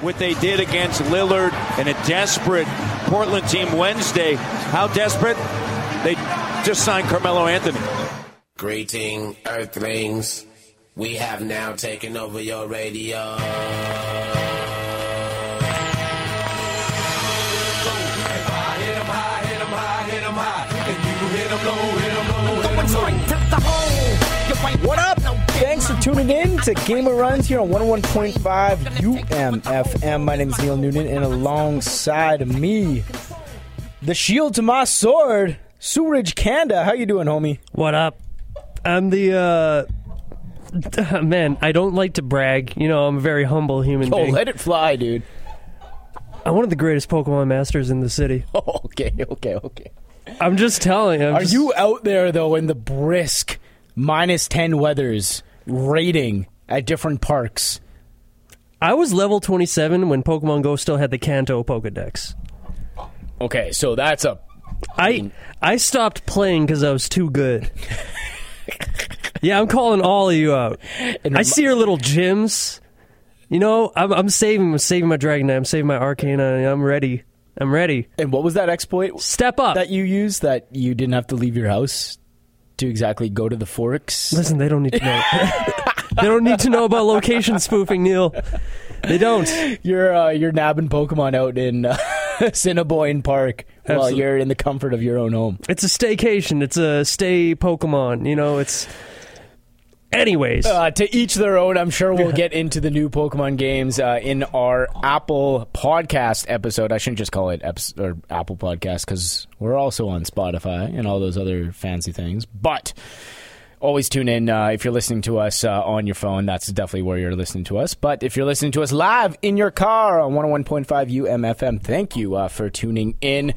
what they did against Lillard and a desperate Portland team Wednesday. How desperate? They just signed Carmelo Anthony. Greeting, Earthlings. We have now taken over your radio. What up? Thanks for tuning in to Gamer Runs here on 101.5 UMFM. My name is Neil Noonan, and alongside me, the shield to my sword, Suraj Kanda. How you doing, homie? What up? I'm the uh man, I don't like to brag. You know, I'm a very humble human Oh, being. let it fly, dude. I'm one of the greatest Pokemon masters in the city. Oh, okay, okay, okay. I'm just telling. I'm Are just- you out there though in the brisk minus ten weathers raiding at different parks? I was level 27 when Pokemon Go still had the Kanto Pokedex. Okay, so that's a I I stopped playing because I was too good. yeah, I'm calling all of you out. I see your little gyms. You know, I'm, I'm saving, I'm saving my Dragonite. I'm saving my Arcanine. I'm ready. I'm ready. And what was that exploit Step up. that you used that you didn't have to leave your house to exactly go to the forks? Listen, they don't need to know. they don't need to know about location spoofing, Neil. They don't. You're uh, you're nabbing Pokemon out in uh, Cinnabon Park while you're in the comfort of your own home. It's a staycation. It's a stay Pokemon. You know, it's. Anyways, Uh, to each their own. I'm sure we'll get into the new Pokemon games uh, in our Apple Podcast episode. I shouldn't just call it or Apple Podcast because we're also on Spotify and all those other fancy things. But always tune in uh, if you're listening to us uh, on your phone. That's definitely where you're listening to us. But if you're listening to us live in your car on 101.5 UMFM, thank you uh, for tuning in.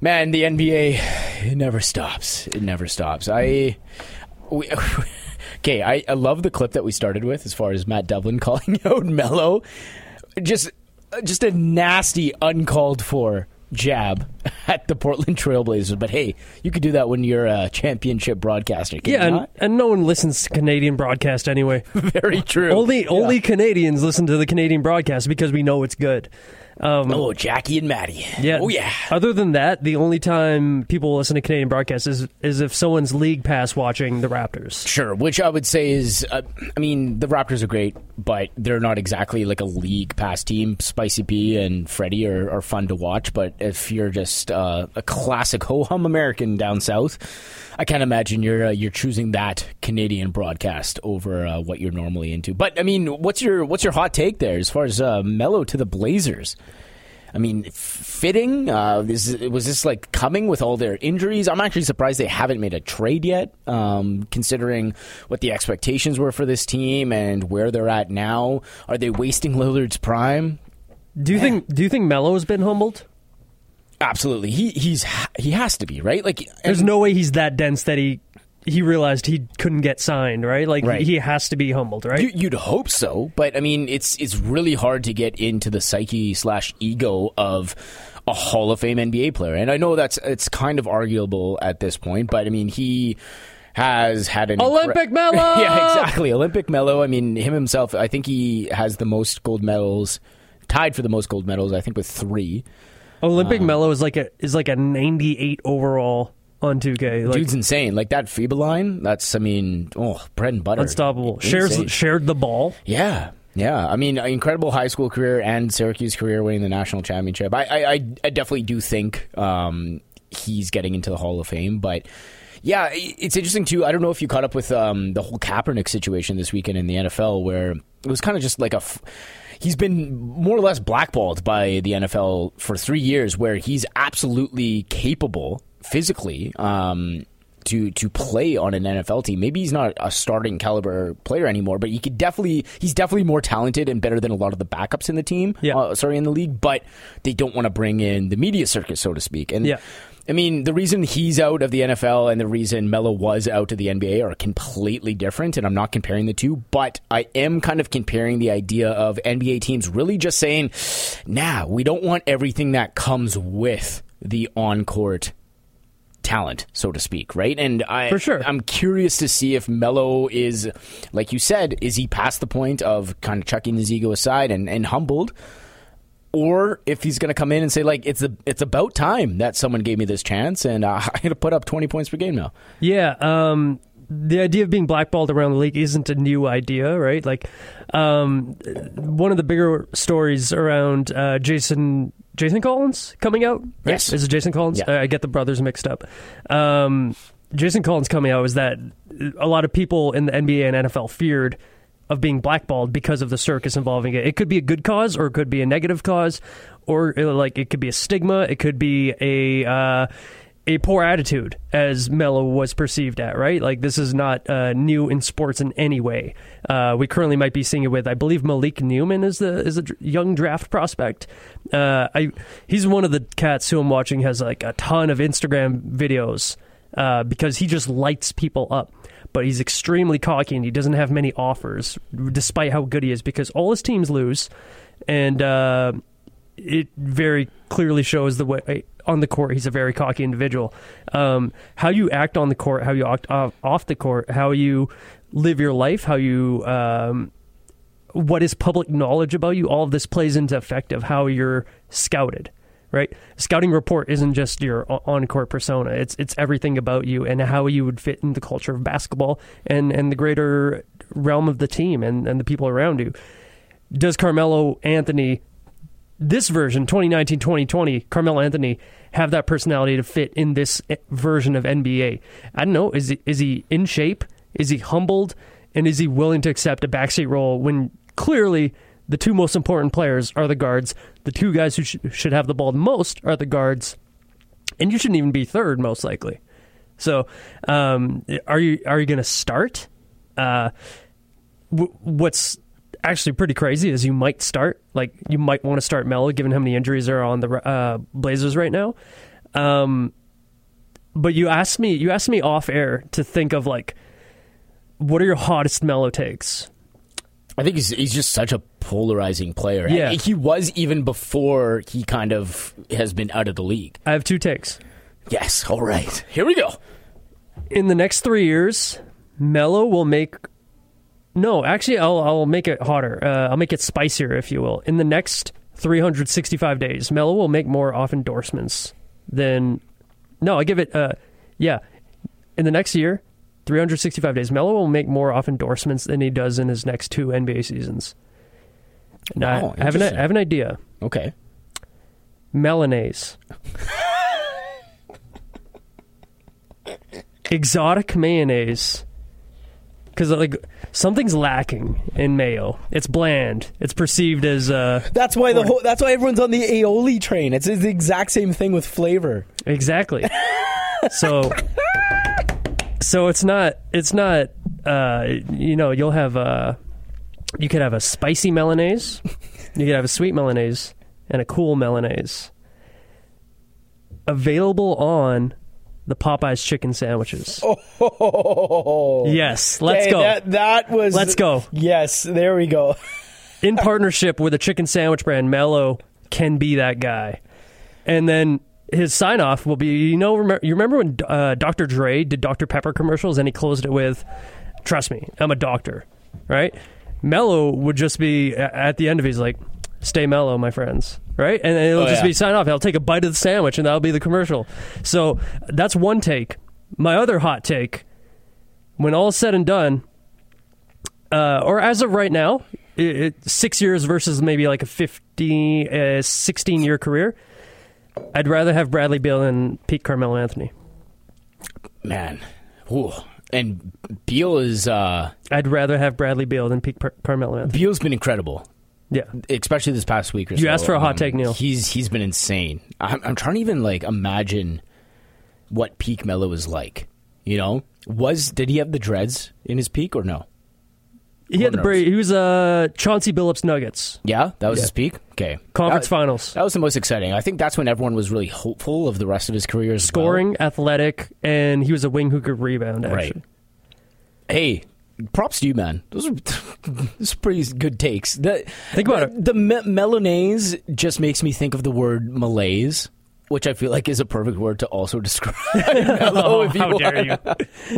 Man, the NBA it never stops. It never stops. I. We, Okay, I, I love the clip that we started with as far as Matt Devlin calling out Melo. Just just a nasty, uncalled for jab at the Portland Trailblazers. But hey, you could do that when you're a championship broadcaster. Yeah, you and, and no one listens to Canadian broadcast anyway. very true. only Yeah. only Canadians listen to the Canadian broadcast because we know it's good. Um, Oh, Jackie and Maddie. yeah. Oh yeah. Other than that, the only time people listen to Canadian broadcast is is if someone's league pass watching the Raptors. Sure, which I would say is, uh, I mean, the Raptors are great, but they're not exactly like a league pass team. Spicy P and Freddie are, are fun to watch, but if you're just uh, a classic ho hum American down south, I can't imagine you're uh, you're choosing that Canadian broadcast over uh, what you're normally into. But I mean, what's your what's your hot take there as far as uh, Melo to the Blazers? I mean, fitting. Uh, is, was this like coming with all their injuries? I'm actually surprised they haven't made a trade yet, um, considering what the expectations were for this team and where they're at now. Are they wasting Lillard's prime? Do you think Do you think Melo's been humbled? Absolutely. He he's he has to be right. Like There's no way he's that dense that he he realized he couldn't get signed. Right? Like Right. he has to be humbled. Right? You, you'd hope so, but I mean, it's it's really hard to get into the psyche slash ego of a Hall of Fame NBA player, and I know that's it's kind of arguable at this point, but I mean, he has had an Olympic Melo! yeah, exactly, Olympic Melo. I mean, him himself, I think he has the most gold medals, tied for the most gold medals, I think with three. Olympic Melo is like a is like a 98 overall on 2K. Like Dude's insane. Like that FIBA line, that's I mean, oh, bread and butter, unstoppable. Insane. Shares shared the ball. Yeah. Yeah, I mean, incredible high school career and Syracuse career, winning the national championship. I, I, I I definitely do think um, he's getting into the Hall of Fame, but yeah, it's interesting too. I don't know if you caught up with um, the whole Kaepernick situation this weekend in the NFL, where it was kind of just like a. F- he's been more or less blackballed by the NFL for three years, where he's absolutely capable physically. Um, to to play on an NFL team. Maybe he's not a starting caliber player anymore, but he could definitely he's definitely more talented and better than a lot of the backups in the team. Yeah. uh, sorry, in the league, but they don't want to bring in the media circus, so to speak. And Yeah. I mean, the reason he's out of the NFL and the reason Melo was out of the NBA are completely different, and I'm not comparing the two, but I am kind of comparing the idea of NBA teams really just saying, nah, we don't want everything that comes with the on court talent, so to speak, right? And I, For sure. I'm curious to see if Melo is, like you said, is he past the point of kind of chucking his ego aside and, and humbled, or if he's going to come in and say like it's a, it's about time that someone gave me this chance and uh, I'm going to put up 20 points per game now. Yeah, um, the idea of being blackballed around the league isn't a new idea, right? Like, um, one of the bigger stories around uh, Jason Jason Collins coming out. Right? Yes. is it Jason Collins? Yeah. I get the brothers mixed up. Um, Jason Collins coming out is that a lot of people in the NBA and NFL feared of being blackballed because of the circus involving it. It could be a good cause or it could be a negative cause, or uh, like it could be a stigma. It could be a uh, a poor attitude, as Melo was perceived at. Right, like this is not uh, new in sports in any way. Uh, we currently might be seeing it with, I believe, Malik Newman is the is a young draft prospect. Uh, I he's one of the cats who I'm watching has like a ton of Instagram videos uh, because he just lights people up. But he's extremely cocky and he doesn't have many offers, despite how good he is, because all his teams lose, and uh, it very clearly shows the way on the court he's a very cocky individual. Um, how you act on the court, how you act off, the court, how you live your life, how you um, what is public knowledge about you, all of this plays into effect of how you're scouted. Right, scouting report isn't just your on court persona; it's it's everything about you and how you would fit in the culture of basketball and and the greater realm of the team and and the people around you. Does Carmelo Anthony this version 2019-2020 Carmelo Anthony have that personality to fit in this eh, version of NBA I don't know. Is he, is he in shape? Is he humbled? And is he willing to accept a backseat role when clearly the two most important players are the guards the two guys who sh- should have the ball the most are the guards and you shouldn't even be third most likely so um, are you are you going to start uh, w- what's actually pretty crazy is you might start like you might want to start Melo given how many injuries are on the uh, Blazers right now. Um, but you asked me you asked me off air to think of like what are your hottest Melo takes? I think he's he's just such a polarizing player. Yeah. He was even before he kind of has been out of the league. I have two takes. Yes, all right. Here we go. In the next three years, Melo will make. No, actually, I'll I'll make it hotter. Uh, I'll make it spicier, if you will. In the next 365 days, Melo will make more off endorsements than. No, I give it. Uh, yeah, in the next year, 365 days, Melo will make more off endorsements than he does in his next two NBA seasons. Now, Wow, I, have an. I have an idea. Okay. Mayonnaise. Exotic mayonnaise. Because like something's lacking in mayo. It's bland. It's perceived as uh, That's why the whole, that's why everyone's on the aioli train. It's the exact same thing with flavor. exactly. so, so it's not. It's not. Uh, you know, you'll have uh, you could have a spicy mayonnaise. You could have a sweet mayonnaise and a cool mayonnaise. Available on the Popeyes chicken sandwiches. Oh, Yes, let's Okay, go. That, that was. Let's go. Yes, there we go. In partnership with a chicken sandwich brand, Melo can be that guy. And then his sign off will be, you know, remember, you remember when uh, Dr. Dre did Dr. Pepper commercials and he closed it with, "Trust me, I'm a doctor," right? Melo would just be at the end of it, he's like, "Stay mellow, my friends." Right, and it'll Oh, just yeah. be sign off. He'll take a bite of the sandwich, and that'll be the commercial. So that's one take. My other hot take: when all is said and done, uh, or as of right now, it, it, six years versus maybe like a 15, uh, 16 year career, I'd rather have Bradley Beal than Pete Carmelo Anthony. Man. Ooh. And Beal is uh I'd rather have Bradley Beal than Pete Car- Carmelo Anthony. Beal's been incredible. Yeah. especially this past week or You so. asked for a hot Um, take, Neil. He's he's been insane. I'm, I'm trying to even like imagine what peak Melo is like. You know, was did he have the dreads in his peak or no? He had the knows? Bra- he was uh, Chauncey Billups Nuggets Yeah, that was Yeah. his peak. Okay, conference that, finals. That was the most exciting. I think that's when everyone was really hopeful of the rest of his career. As well. Scoring, athletic, and he was a wing who could rebound. Actually. Right. Hey, props to you, man. Those are those are pretty good takes. The, Think about the, it. The me- Melanaise just makes me think of the word malaise which I feel like is a perfect word to also describe Melo. Oh, if you how dare you,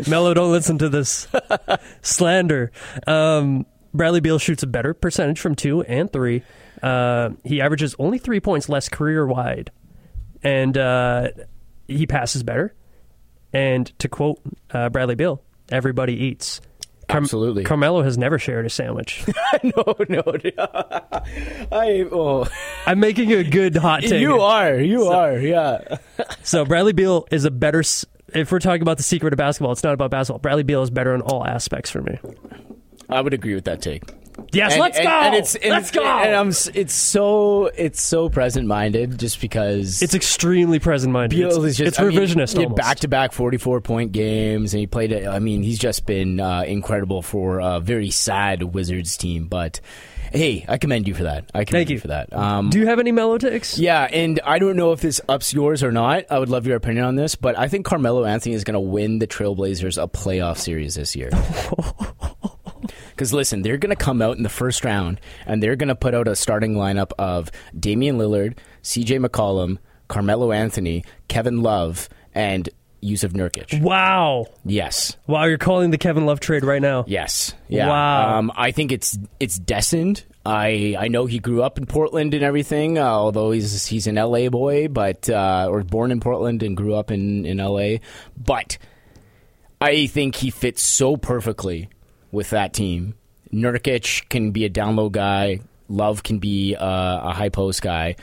Melo? Don't listen to this slander. Um, Bradley Beal shoots a better percentage from two and three. Uh, he averages only three points less career wide, and uh, he passes better. And to quote uh, Bradley Beal, "Everybody eats." Car- Absolutely. Carmelo has never shared a sandwich. no, no, I oh, I'm making a good hot take. you are, you are, yeah. So Bradley Beal is a better. If we're talking about the secret of basketball, it's not about basketball. Bradley Beal is better in all aspects for me. I would agree with that take. Yes, And- let's and- go. And it's and let's it's, go. And I'm it's so it's so present minded just because it's extremely present minded. Beal It's, is just it's I mean, revisionist. he had back-to-back 44-point games, and he played. I mean, he's just been uh, incredible for a very sad Wizards team. But hey, I commend you for that. I commend Thank you for that. Um, Do you have any Melo takes? yeah, and I don't know if this ups yours or not. I would love your opinion on this, but I think Carmelo Anthony is going to win the Trailblazers a playoff series this year. Because listen, they're going to come out in the first round and they're going to put out a starting lineup of Damian Lillard, CJ McCollum, Carmelo Anthony, Kevin Love, and Jusuf Nurkic. Wow. Yes. Wow, you're calling the Kevin Love trade right now. Yes. Yeah. Wow. Um, I think it's it's destined. I I know he grew up in Portland and everything, uh, although he's he's an LA boy, but uh, or born in Portland and grew up in in LA. But I think he fits so perfectly with that team. Nurkic can be a down low guy. Love can be uh, a high post guy.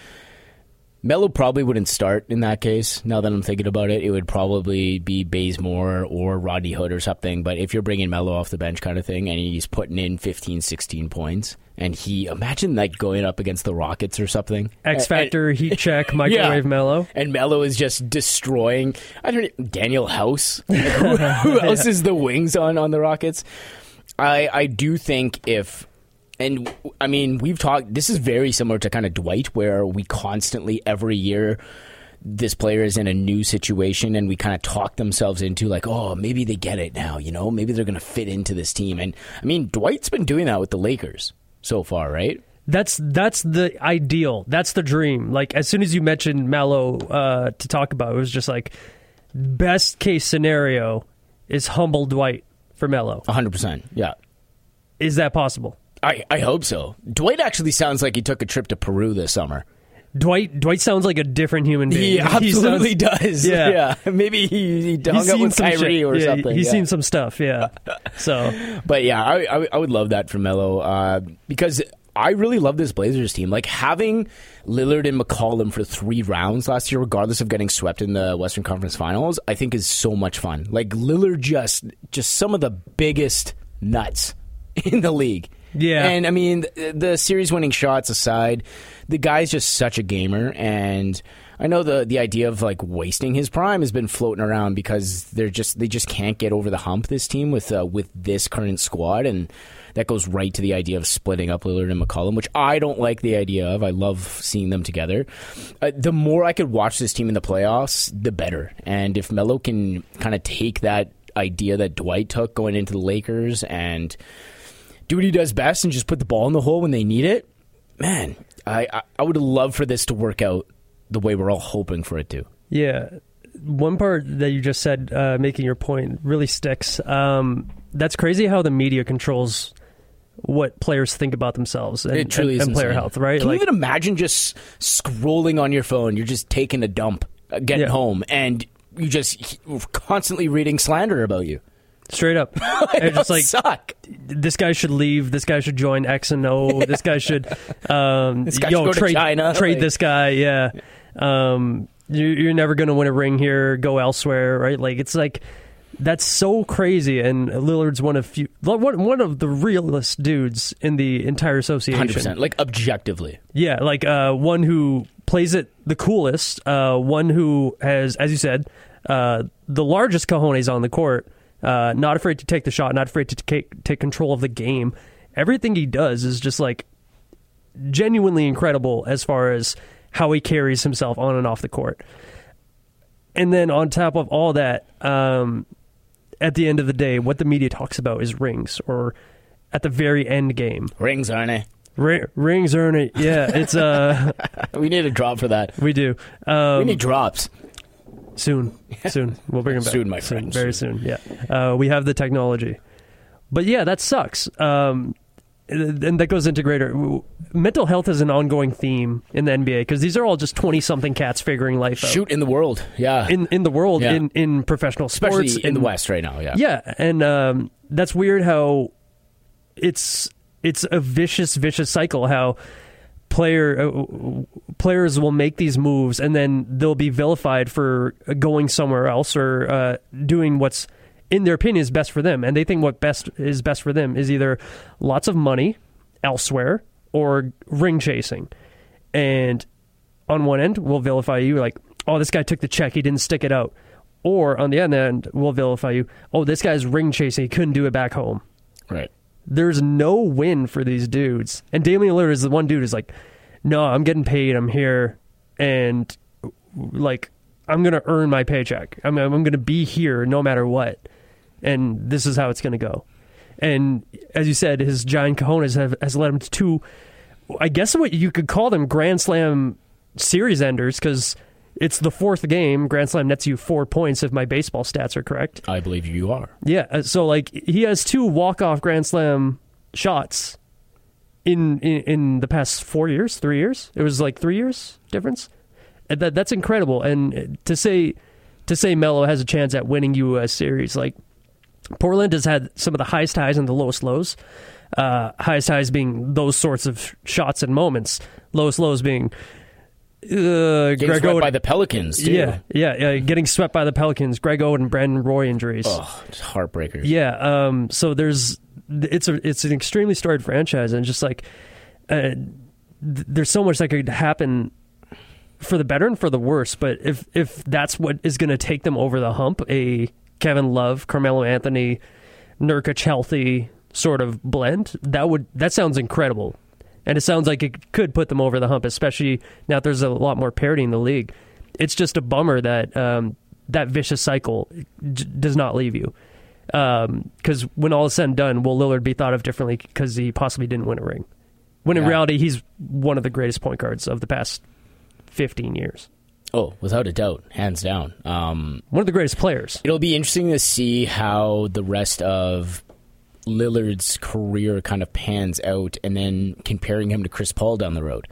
Melo probably wouldn't start in that case. Now that I'm thinking about it, it would probably be Bazemore or Rodney Hood or something. But if you're bringing Melo off the bench kind of thing and he's putting in 15, 16 points, and he imagine like going up against the Rockets or something. X And- Factor, heat check, microwave Yeah. mellow. and Melo is just destroying. I don't know, Danuel House. Who, who else is the wings on on the Rockets? I I do think if. And I mean, we've talked. This is very similar to kind of Dwight, where we constantly every year this player is in a new situation, and we kind of talk themselves into like, oh, maybe they get it now. You know, maybe they're going to fit into this team. And I mean, Dwight's been doing that with the Lakers so far, right? That's that's the ideal. That's the dream. Like as soon as you mentioned Melo uh, to talk about, it was just like best case scenario is humble Dwight for hundred percent. Yeah. Is that possible? I, I hope so. Dwight actually sounds like he took a trip to Peru this summer. Dwight Dwight sounds like a different human being. He absolutely sounds- does. Yeah. yeah. Maybe he, he hung He's out seen with some Kyrie shit. or yeah, something. He's yeah. seen some stuff. Yeah. So But yeah, I, I, I would love that for Melo uh, because I really love this Blazers team. Like having Lillard and McCollum for three rounds last year, regardless of getting swept in the Western Conference Finals, I think is so much fun. Like Lillard just just some of the biggest nuts in the league. Yeah. and I mean the, the series winning shots aside, the guy's just such a gamer and. I know the the idea of like wasting his prime has been floating around because they're just they just can't get over the hump this team with uh, with this current squad and that goes right to the idea of splitting up Lillard and McCollum, which I don't like the idea of. I love seeing them together. Uh, the more I could watch this team in the playoffs, the better. And if Melo can kind of take that idea that Dwight took going into the Lakers and do what he does best and just put the ball in the hole when they need it, man, I I, would love for this to work out the way we're all hoping for it to. yeah, one part that you just said, uh, making your point, really sticks. Um, that's crazy how the media controls what players think about themselves and, and, and player health, right? Can Like- you even imagine just scrolling on your phone? You're just taking a dump, uh, getting Yeah. home, and you just constantly reading slander about you. straight up, and just like suck. this guy should leave. This guy should join X and O. This guy should, um, This guy yo, should go to trade, China, trade like- this guy. Yeah, um, you, you're never going to win a ring here. Go elsewhere, right? Like it's like that's so crazy. And Lillard's one of few, one one of the realest dudes in the entire association. Hundred percent, like objectively. Yeah, like uh, one who plays it the coolest, uh, one who has, as you said, uh, the largest cojones on the court, uh, not afraid to take the shot, not afraid to take, take control of the game. Everything he does is just like genuinely incredible as far as how he carries himself on and off the court. And then on top of all that, um, at the end of the day, what the media talks about is rings, or at the very end game, Rings, aren't they? Ra- rings earn it. Yeah, it's uh, we need a drop for that. we do. Um, we need drops. soon, soon. We'll bring him back Soon, my friend, Very soon. Yeah, uh, we have the technology, but yeah, that sucks. Um, and that goes into greater mental health is an ongoing theme in the NBA because these are all just twenty something cats figuring life out Shoot in the world. Yeah. in in the world Yeah. in in professional Especially sports in the West right now. Yeah. Yeah, and um, that's weird how it's it's a vicious vicious cycle how player uh, players will make these moves and then they'll be vilified for going somewhere else or uh, doing what's in their opinion is best for them. And they think what best is best for them is either lots of money elsewhere or ring chasing. And on one end we'll vilify you like oh this guy took the check. He didn't stick it out. Or on the other end we'll vilify you. Oh this guy's ring chasing. He couldn't do it back home. Right. there's no win for these dudes. And Damian Lillard is the one dude who's like, no, I'm getting paid. I'm here, and like I'm gonna earn my paycheck. I'm I'm gonna be here no matter what, and this is how it's gonna go. And as you said, his giant cojones have has led him to two, I guess what you could call them Grand Slam series enders because. It's the fourth game. Grand Slam nets you four points if my baseball stats are correct. I believe you are. Yeah, uh, so like he has two walk off Grand Slam shots in, in in the past four years, three years. It was like three years difference. And that that's incredible. And to say to say Melo has a chance at winning you a series, like Portland has had some of the highest highs and the lowest lows. Uh, highest highs being those sorts of shots and moments. Lowest lows being uh, Getting Greg swept Oden. by the Pelicans, too. yeah, yeah, yeah, getting swept by the Pelicans. Greg Oden, Brandon Roy injuries. Oh, it's heartbreakers. Yeah. Um. So there's it's a it's an extremely storied franchise, and just like uh, th- there's so much that could happen for the better and for the worse. But if if that's what is going to take them over the hump, a Kevin Love, Carmelo Anthony, Nurkic healthy sort of blend, that would that sounds incredible. And it sounds like it could put them over the hump, especially now that there's a lot more parity in the league. It's just a bummer that um, that vicious cycle does not leave you. Because when all is said and done, will Lillard be thought of differently because he possibly didn't win a ring? When in Yeah. reality, he's one of the greatest point guards of the past 15 years. Oh, without a doubt, hands down. Um, One of the greatest players. it'll be interesting to see how the rest of Lillard's career kind of pans out, and then comparing him to Chris Paul down the road.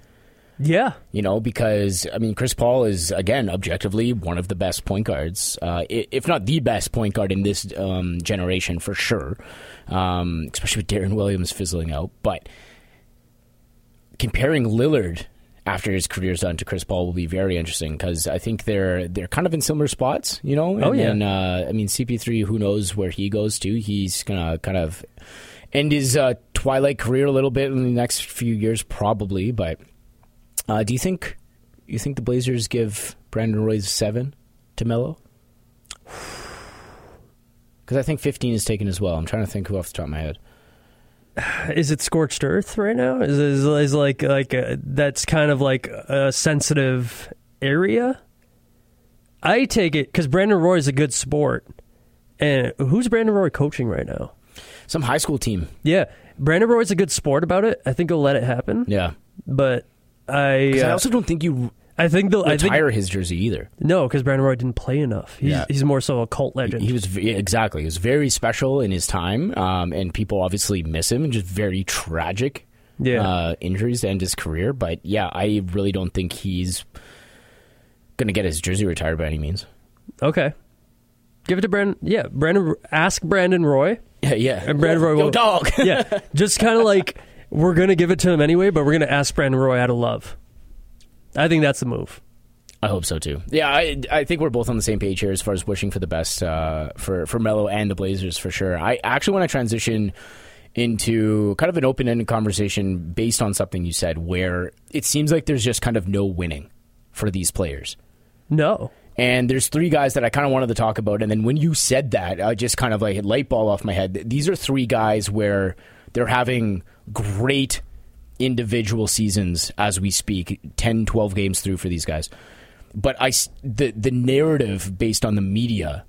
Yeah. You know, because I mean, Chris Paul is again objectively one of the best point guards, uh, if not the best point guard in this um, generation for sure. Um, especially with Deron Williams fizzling out, but comparing Lillard after his career's done to Chris Paul will be very interesting because I think they're they're kind of in similar spots, you know. And Oh, yeah. then, uh, I mean, CP3, who knows where he goes to? He's gonna kind of end his uh, twilight career a little bit in the next few years, probably. But uh, do you think you think the Blazers give Brandon Roy's seven to Melo? Because I think fifteen is taken as well. I'm trying to think who off the top of my head. Is it scorched earth right now? Is is, is like like a, that's kind of like a sensitive area? I take it because Brandon Roy is a good sport. And who's Brandon Roy coaching right now? Some high school team. Yeah, Brandon Roy's a good sport about it. I think he'll let it happen. Yeah. But I, 'Cause I uh, also don't think you I think they'll. I think retire his jersey either. no, because Brandon Roy didn't play enough. He's Yeah. he's more so a cult legend. He was exactly. He was very special in his time, um, and people obviously miss him. And just very tragic, Yeah. uh, injuries to end his career. But yeah, I really don't think he's going to get his jersey retired by any means. okay, give it to Brandon. Yeah, Brandon. Ask Brandon Roy. Yeah, yeah. And Brandon Roy Yo, will- dog. yeah, just kind of like we're gonna give it to him anyway, but we're gonna ask Brandon Roy out of love. I think that's the move. I hope so too. Yeah, I, I think we're both on the same page here as far as wishing for the best uh, for for Melo and the Blazers for sure. I actually want to transition into kind of an open ended conversation based on something you said, where it seems like there's just kind of no winning for these players. No, And there's three guys that I kind of wanted to talk about. And then when you said that, I just kind of like light bulb off my head. These are three guys where they're having great individual seasons as we speak 10, 12 games through for these guys. But I, the, the narrative based on the media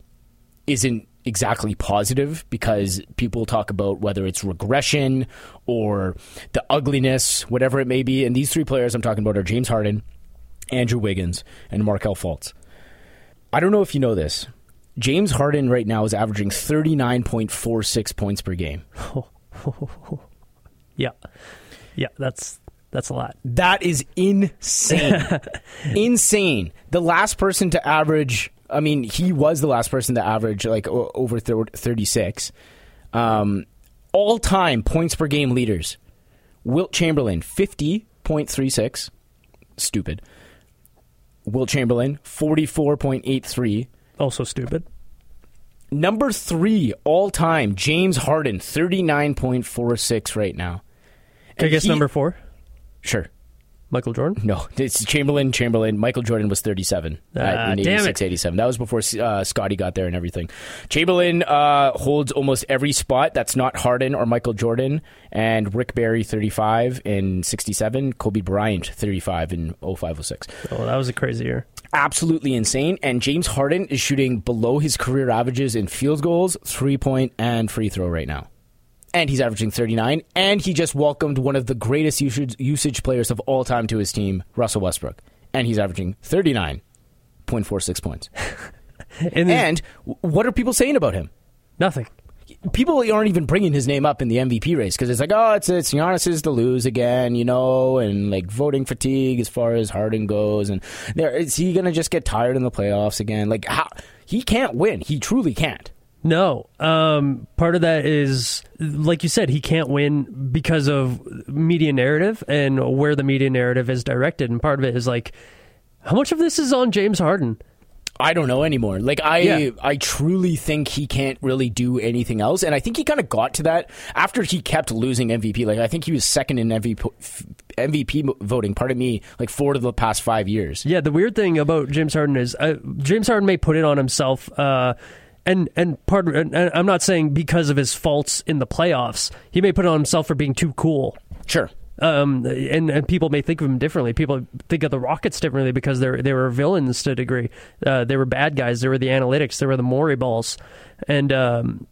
isn't exactly positive because people talk about whether it's regression or the ugliness, whatever it may be. And these three players I'm talking about are James Harden, Andrew Wiggins, and Markelle Fultz. I don't know if you know this. James Harden right now is averaging 39.46 points per game. yeah. Yeah, that's that's a lot. That is insane. insane. The last person to average, I mean, he was the last person to average like o- over 36. Um, all time points per game leaders Wilt Chamberlain, 50.36. Stupid. Wilt Chamberlain, 44.83. Also stupid. Number three all time, James Harden, 39.46 right now. Can I guess he- number four? Sure. Michael Jordan? No, it's Chamberlain. Chamberlain. Michael Jordan was 37 Ah, at, in damn 86, it. 87. That was before uh, Scottie got there and everything. Chamberlain uh, holds almost every spot that's not Harden or Michael Jordan. And Rick Barry, 35 in 67. Kobe Bryant, 35 in 0506. Oh, that was a crazy year. Absolutely insane. And James Harden is shooting below his career averages in field goals, three point, and free throw right now. And he's averaging 39. And he just welcomed one of the greatest usage, usage players of all time to his team, Russell Westbrook. And he's averaging 39.46 points. And, And what are people saying about him? nothing. People aren't even bringing his name up in the MVP race because it's like, oh, it's it's Giannis's to lose again, you know, and like voting fatigue as far as Harden goes, and there is he gonna just get tired in the playoffs again? Like, how he can't win, he truly can't. No. Um, part of that is, like you said, he can't win because of media narrative and where the media narrative is directed. And part of it is like, how much of this is on James Harden? I don't know anymore. Like I, Yeah. I truly think he can't really do anything else, and I think he kind of got to that after he kept losing MVP. Like I think he was second in MVP MVP voting. Pardon me, like four of the past five years. Yeah, the weird thing about James Harden is uh, James Harden may put it on himself, uh, and and part. And and I'm not saying because of his faults in the playoffs, he may put it on himself for being too cool. Sure. Um, and, and people may think of him differently. People think of the Rockets differently because they they were villains to a degree. Uh, they were bad guys. They were the analytics. They were the Moreyballs, and um,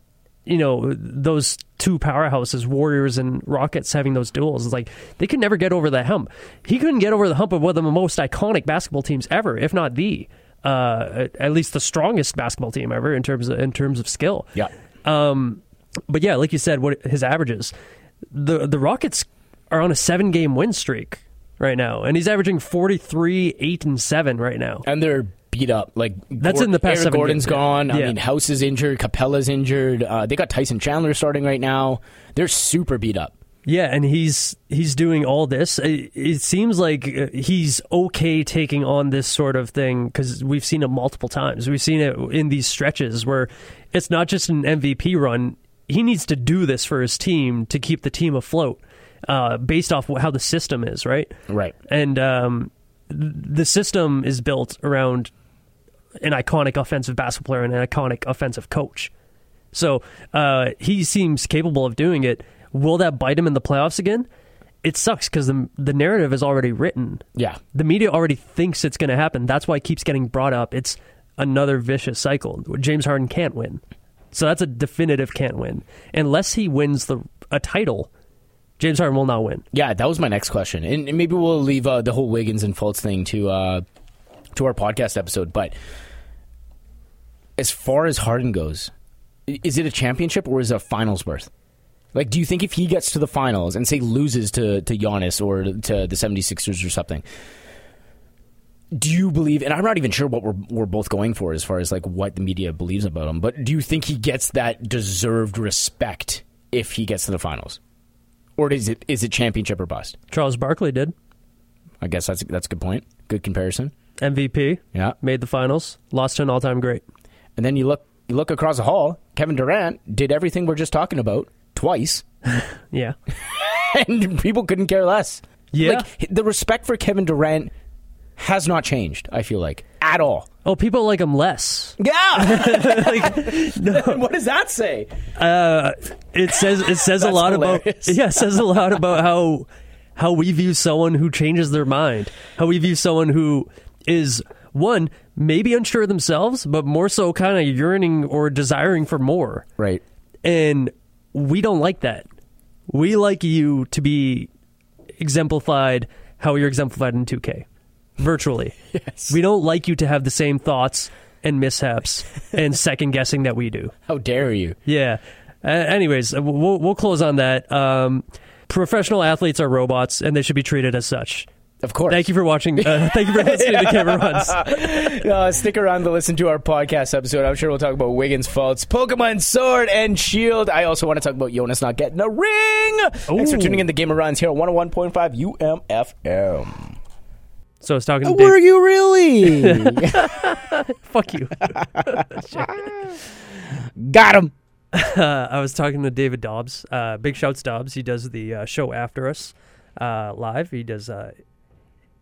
you know those two powerhouses, Warriors and Rockets, having those duels. It's like they could never get over that hump. He couldn't get over the hump of one of the most iconic basketball teams ever, if not the, uh, at- least the strongest basketball team ever in terms of in terms of skill. Yeah. Um, but yeah, like you said, what his averages, the the Rockets are on a seven game win streak right now, and he's averaging forty three, eight and seven right now. and they're beat up. Like That's in the past Eric seven Gordon's games, yeah. gone. I mean, House is injured. Capela's injured. Uh, they got Tyson Chandler starting right now. They're super beat up. Yeah, and he's he's doing all this. It, it seems like uh, he's okay taking on this sort of thing because we've seen it multiple times. We've seen it in these stretches where it's not just an MVP run. He needs to do this for his team to keep the team afloat, uh, based off how the system is, right? Right. and um, the system is built around an iconic offensive basketball player and an iconic offensive coach. So uh, he seems capable of doing it. Will that bite him in the playoffs again? It sucks because the the narrative is already written. Yeah. The media already thinks it's going to happen. That's why it keeps getting brought up. It's another vicious cycle. James Harden can't win, so that's a definitive can't win unless he wins the a title. James Harden will not win. Yeah, that was my next question, and, and maybe we'll leave uh, the whole Wiggins and Fultz thing to uh, to our podcast episode. But as far as Harden goes, is it a championship or is it a finals berth? Like, do you think if he gets to the finals and say loses to to Giannis or to the 76ers or something, do you believe? And I'm not even sure what we're we're both going for as far as like what the media believes about him. But do you think he gets that deserved respect if he gets to the finals, or is it is it championship or bust? Charles Barkley did I guess that's that's a good point. Good comparison. MVP. Yeah. made the finals, lost to an all-time great. And then you look you look across the hall. Kevin Durant did everything we're just talking about twice, Yeah, and people couldn't care less. Yeah. like the respect for Kevin Durant has not changed. I feel like at all. Oh, people like him less. Yeah. like, no. What does that say? Uh, it says it says a lot hilarious. about yeah, says a lot about how how we view someone who changes their mind, how we view someone who is one maybe unsure of themselves, but more so kind of yearning or desiring for more. Right. And we don't like that. We like you to be exemplified how you're exemplified in 2K, virtually. Yes. We don't like you to have the same thoughts and mishaps and second guessing that we do. How dare you? Yeah. Uh, anyways, we'll we'll close on that. Um, professional athletes are robots, and they should be treated as such. Of course. Thank you for watching. Uh, thank you for listening to Camera Runs. Uh, stick around to listen to our podcast episode. I'm sure we'll talk about Wiggins' Fultz, Pokemon Sword and Shield. I also want to talk about Jonas not getting a ring. Thanks for tuning in to Gamer Runs here on 101.5 UMFM. So I was talking to Were Dave. you really? Fuck you. Got him. Uh, I was talking to David Dobbs. Uh, big shouts Dobbs. He does the uh, show after us uh, live. He does uh,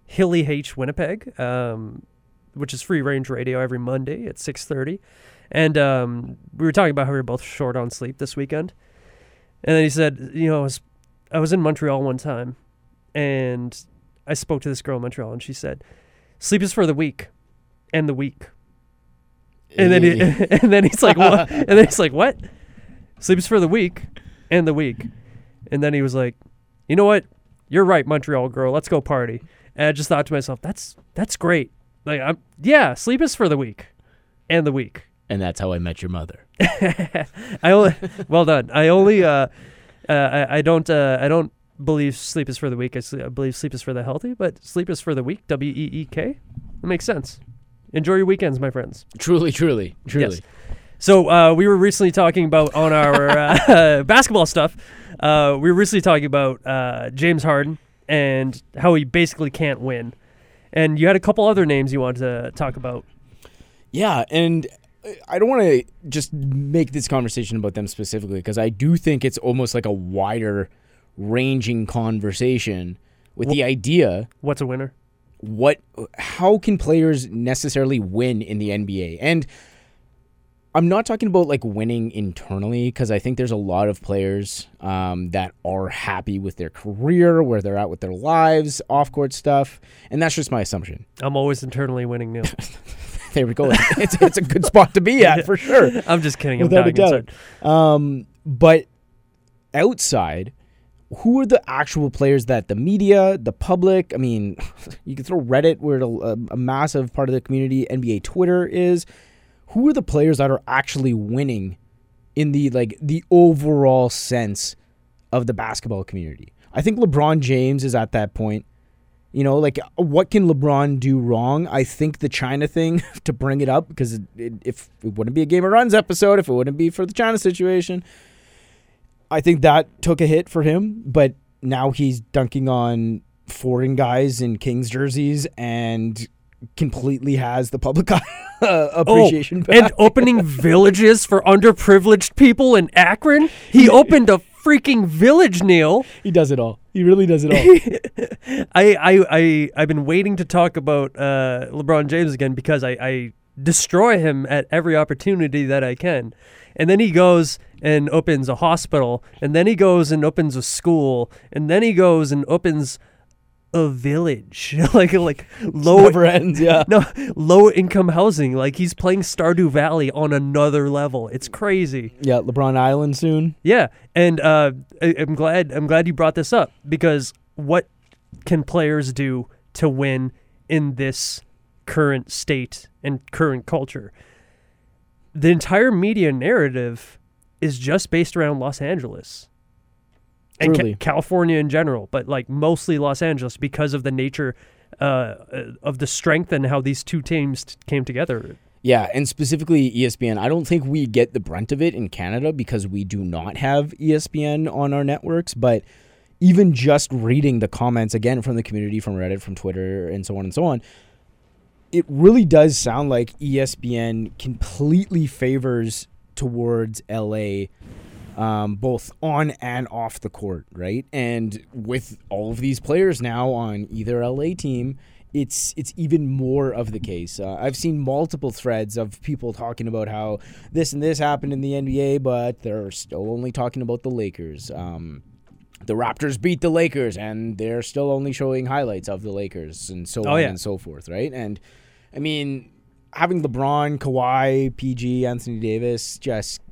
Hilly H Winnipeg, um, which is free range radio every Monday at six thirty. And um, we were talking about how we were both short on sleep this weekend. And then he said, you know, I was, I was in Montreal one time, and I spoke to this girl in Montreal, and she said, "Sleep is for the weak, and the weak." And then he, and then he's like, what? And then he's like, what? Sleep is for the weak and the weak. And then he was like, you know what? You're right, Montreal girl. Let's go party. And I just thought to myself, that's that's great. Like, I'm yeah, sleep is for the weak and the week. And that's how I met your mother. I only well done. I only uh, uh I, I don't uh I don't believe sleep is for the weak. I, sl- I believe sleep is for the healthy, but sleep is for the weak. W E E K. It makes sense. Enjoy your weekends, my friends. Truly, truly, truly. Yes. So uh, we were recently talking about on our uh, basketball stuff. Uh, we were recently talking about uh, James Harden and how he basically can't win. And you had a couple other names you wanted to talk about. Yeah, and I don't want to just make this conversation about them specifically because I do think it's almost like a wider ranging conversation with the idea What's a winner? what how can players necessarily win in the NBA? And I'm not talking about like winning internally because I think there's a lot of players um, that are happy with their career, where they're at with their lives, off court stuff, and that's just my assumption. I'm always internally winning, Neil. There we go. it's it's a good spot to be at for sure. I'm just kidding. I'm Without a doubt. Um, but outside, who are the actual players that the media, the public? I mean, you can throw Reddit, where a, a massive part of the community, NBA Twitter is. Who are the players that are actually winning in the like the overall sense of the basketball community? I think LeBron James is at that point. You know, like what can LeBron do wrong? I think the China thing to bring it up because it, it, if it wouldn't be a Game of Runs episode, if it wouldn't be for the China situation, I think that took a hit for him. But now he's dunking on foreign guys in Kings jerseys and completely has the public appreciation. Oh, and opening villages for underprivileged people in Akron. He opened a freaking village, Neil. he does it all. He really does it all. I, I, I, I've been waiting to talk about uh, LeBron James again because I, I destroy him at every opportunity that I can. And then he goes and opens a hospital, and then he goes and opens a school, and then he goes and opens a village, like like low ends. Yeah. no low income housing. Like he's playing Stardew Valley on another level. It's crazy. Yeah. LeBron Island soon. Yeah, and uh, I, I'm glad I'm glad you brought this up because what can players do to win in this current state and current culture? The entire media narrative is just based around Los Angeles and Ca- California in general, but like mostly Los Angeles because of the nature uh, of the strength and how these two teams t- came together. Yeah, and specifically ESPN. I don't think we get the brunt of it in Canada because we do not have ESPN on our networks. But even just reading the comments again from the community, from Reddit, from Twitter, and so on and so on, it really does sound like ESPN completely favors towards LA, um, both on and off the court, right? And with all of these players now on either LA team, it's it's even more of the case. Uh, I've seen multiple threads of people talking about how this and this happened in the NBA, but they're still only talking about the Lakers. Um, the Raptors beat the Lakers, and they're still only showing highlights of the Lakers, and so Oh, on yeah. and so forth, right? And I mean, having LeBron, Kawhi, PG, Anthony Davis, just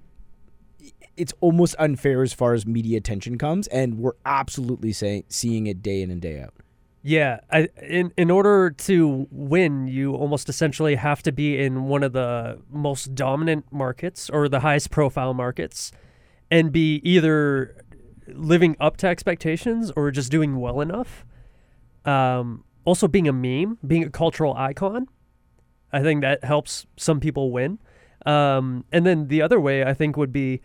it's almost unfair as far as media attention comes, and we're absolutely saying seeing it day in and day out. Yeah, I, in in order to win, you almost essentially have to be in one of the most dominant markets or the highest profile markets, and be either living up to expectations or just doing well enough. Um, also, being a meme, being a cultural icon, I think that helps some people win. Um, and then the other way, I think, would be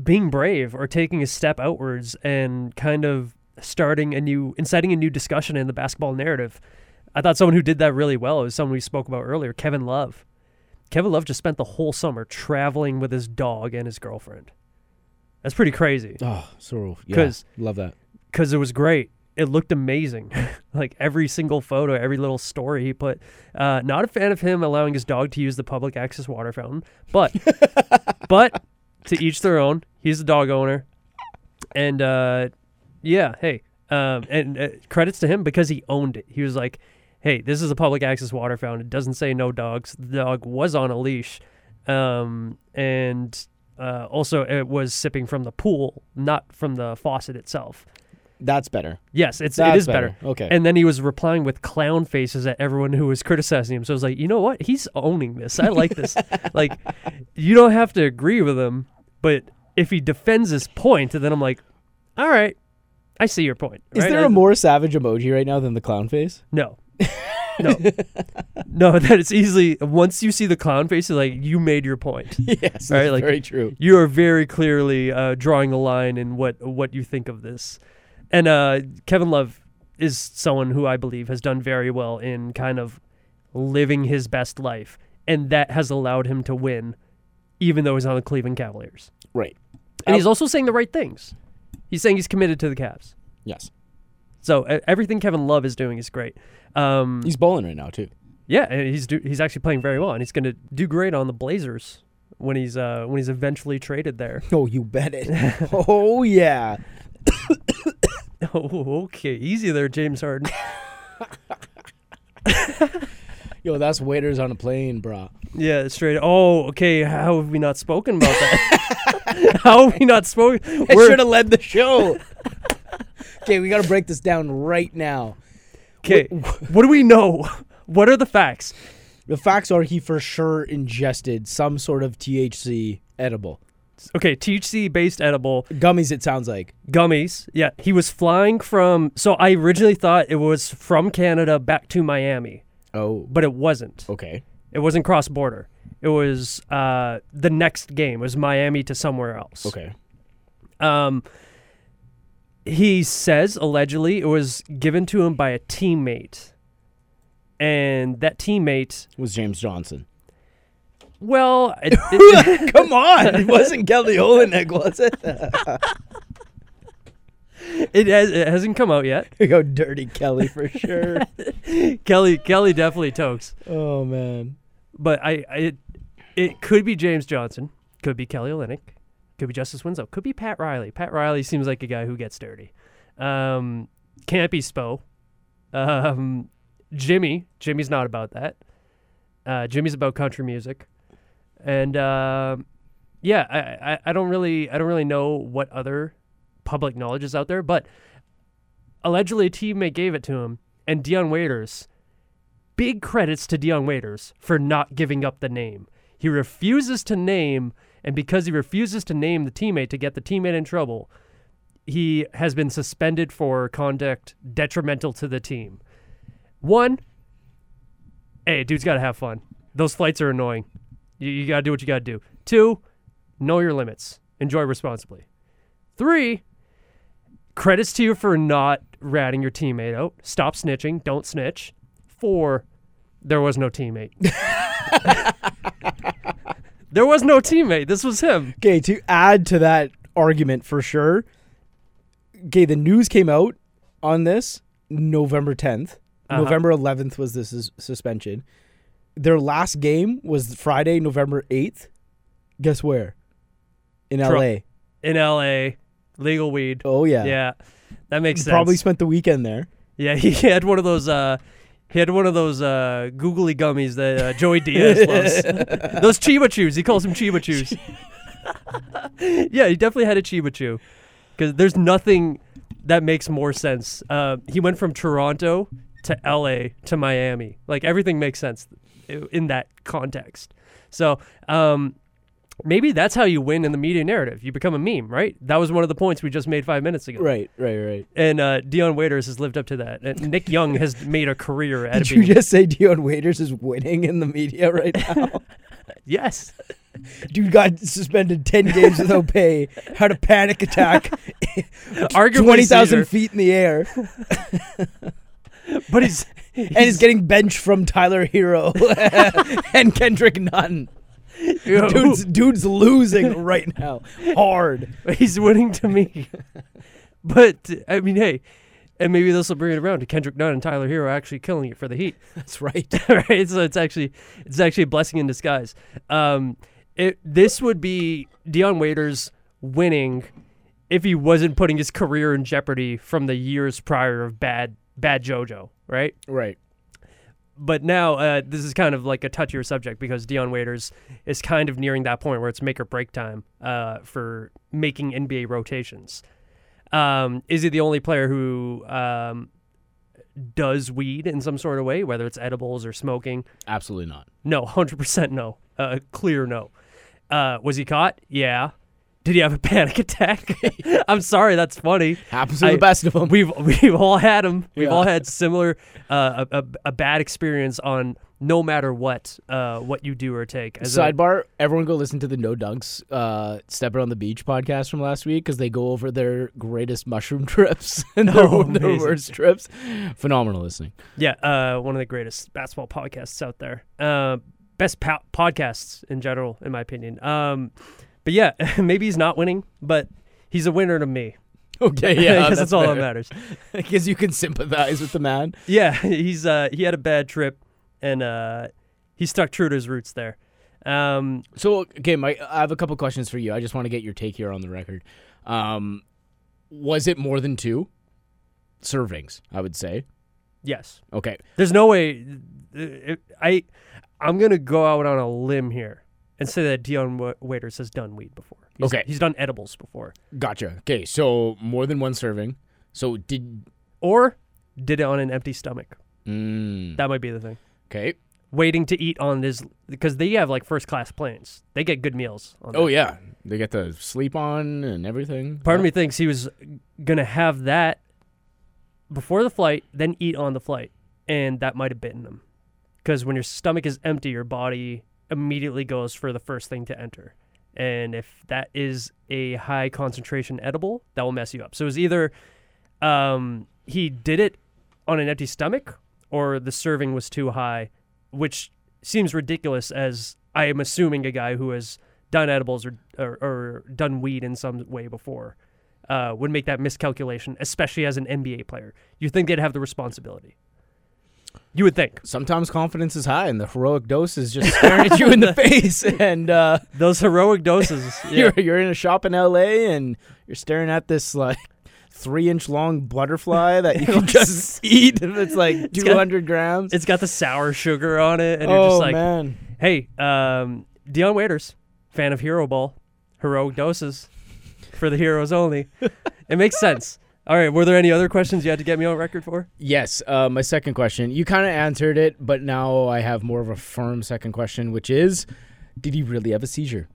being brave or taking a step outwards and kind of starting a new, inciting a new discussion in the basketball narrative. I thought someone who did that really well was someone we spoke about earlier, Kevin Love. Kevin Love just spent the whole summer traveling with his dog and his girlfriend. That's pretty crazy. Oh, so yeah, love that because it was great. It looked amazing, like every single photo, every little story he put. Uh, not a fan of him allowing his dog to use the public access water fountain, but but to each their own. He's a dog owner, and uh, yeah, hey, um, and uh, credits to him because he owned it. He was like, "Hey, this is a public access water fountain. It doesn't say no dogs. The dog was on a leash, um, and uh, also it was sipping from the pool, not from the faucet itself." That's better. Yes, it's That's it is better. better. Okay. And then he was replying with clown faces at everyone who was criticizing him. So I was like, you know what? He's owning this. I like this. like, you don't have to agree with him, but if he defends his point, then I'm like, all right, I see your point. Is right? there I- a more savage emoji right now than the clown face? No. No. no, that it's easily once you see the clown face, it's like you made your point. yes, Right, like- very true. You are very clearly uh, drawing a line in what what you think of this. And uh, Kevin Love is someone who I believe has done very well in kind of living his best life, and that has allowed him to win, even though he's on the Cleveland Cavaliers. Right. And he's also saying the right things. He's saying he's committed to the Cavs. Yes. So uh, everything Kevin Love is doing is great. Um, He's bowling right now too. yeah, and he's do, he's actually playing very well, and he's going to do great on the Blazers when he's uh, when he's eventually traded there. Oh, you bet it. oh yeah. Oh, okay, easy there, James Harden. Yo, that's waiters on a plane, bro. yeah, straight. Oh, okay. How have we not spoken about that? how have we not spoken? I should have led the show. okay, we got to break this down right now. Okay, what do we know? What are the facts? The facts are he for sure ingested some sort of THC edible. Okay, THC based edible Gummies, it sounds like. gummies. Yeah, he was flying from. So I originally thought it was from Canada back to Miami, Oh, but it wasn't. okay. It wasn't cross border. It was uh, the next game. It was Miami to somewhere else. Okay. Um, he says allegedly it was given to him by a teammate, and that teammate, Was James Johnson. Well, it, it- Come on. It wasn't Kelly Olynyk, was it? it, has, it hasn't come out yet. Go dirty Kelly for sure. Kelly Kelly definitely tokes, oh man. but I, I it, it could be James Johnson, could be Kelly Olynyk, could be Justice Winslow, could be Pat Riley. Pat Riley seems like a guy who gets dirty. Um, can't be Spo. Um, Jimmy, Jimmy's not about that. Uh, Jimmy's about country music, and um yeah, I, I I don't really I don't really know what other public knowledge is out there, but allegedly a teammate gave it to him, and Dion Waiters. Big credits to Dion Waiters for not giving up the name. He refuses to name, and because he refuses to name the teammate to get the teammate in trouble, he has been suspended for conduct detrimental to the team. One, hey, dude's got to have fun. Those flights are annoying. You, you got to do what you got to do. Two, know your limits. Enjoy responsibly. Three, credits to you for not ratting your teammate out. Stop snitching. Don't snitch. Four, there was no teammate. there was no teammate. This was him. Okay, to add to that argument for sure. Okay, the news came out on this November 10th. Uh-huh. November 11th was this suspension. Their last game was Friday, November 8th. Guess where? In Trump. LA. In LA, legal weed. Oh yeah. Yeah. That makes sense. Probably spent the weekend there. Yeah, he had one of those uh He had one of those uh, googly gummies that uh, Joey Diaz loves. those Chiba Chews. He calls them Chiba Chews. yeah, he definitely had a Chiba Chew. Because there's nothing that makes more sense. Uh, he went from Toronto to LA to Miami. Like everything makes sense in that context. So um, maybe that's how you win in the media narrative. You become a meme, right? That was one of the points we just made five minutes ago. Right, right, right. And uh, Dion Waiters has lived up to that. And Nick Young has made a career at Did you just say Dion Waiters is winning in the media right now? yes. Dude got suspended 10 games without pay, had a panic attack, Arguably 20,000 feet in the air, But he's, and he's getting benched from Tyler Herro and Kendrick Nunn. Dude's, dude's losing right now. Hard. he's winning to me. but I mean, hey, and maybe this will bring it around to Kendrick Nunn and Tyler Herro actually killing it for the Heat. That's right. right? So it's actually it's actually a blessing in disguise. Um, it, this would be Dion Waiters winning if he wasn't putting his career in jeopardy from the years prior of bad bad JoJo, right? Right. But now uh, this is kind of like a touchier subject because Dion Waiters is kind of nearing that point where it's make or break time uh, for making NBA rotations. Um, is he the only player who um, does weed in some sort of way, whether it's edibles or smoking? Absolutely not. No, hundred percent no. Uh, clear no. Uh, was he caught? Yeah. Did he have a panic attack? I'm sorry, that's funny. Happens to the best of them. We've we've all had them. We've Yeah. all had similar uh, a, a, a bad experience on no matter what uh, what you do or take. As a- Sidebar: Everyone go listen to the No Dunks uh, Stepper on the Beach podcast from last week because they go over their greatest mushroom trips and their, Oh, their worst trips. Phenomenal listening. yeah, uh, one of the greatest basketball podcasts out there. Uh, best po- podcasts in general, in my opinion. Um, but yeah, maybe he's not winning, but he's a winner to me. Okay, yeah, because that's all that matters. Because you can sympathize with the man. Yeah, he's uh, he had a bad trip, and uh, he stuck true to his roots there. Um, So, okay, my, I have a couple questions for you. I just want to get your take here on the record. Um, was it more than two servings? I would say. yes, Okay, there's no way. I I'm gonna go out on a limb here and say that Dion Wa- Waiters has done weed before. He's, Okay. he's done edibles before, gotcha. Okay, so more than one serving. So did. or did it on an empty stomach. Mm, That might be the thing. okay. Waiting to eat on this because they have like first class planes. They get good meals. On Oh that. yeah, they get to sleep on and everything. Part of me thinks he was gonna have that before the flight, then eat on the flight, and that might have bitten him. Because when your stomach is empty, your body immediately goes for the first thing to enter, and if that is a high concentration edible, that will mess you up. So it was either um, he did it on an empty stomach, or the serving was too high, which seems ridiculous. As I am assuming a guy who has done edibles or, or, or done weed in some way before uh, would make that miscalculation, especially as an NBA player. You think they'd have the responsibility. You would think. Sometimes confidence is high, and the heroic dose is just staring at you in the face, and uh, Those heroic doses. yeah. you're you're in a shop in L.A. and you're staring at this like three inch long butterfly that you can just eat, and it's like got- two hundred grams. It's got the sour sugar on it, and you're oh just like, man, hey, um, Dion Waiters, fan of Hero Ball, heroic doses for the heroes only. it makes sense. All right, were there any other questions you had to get me on record for? yes. Uh, my second question, you kind of answered it, but now I have more of a firm second question, which is, did he really have a seizure?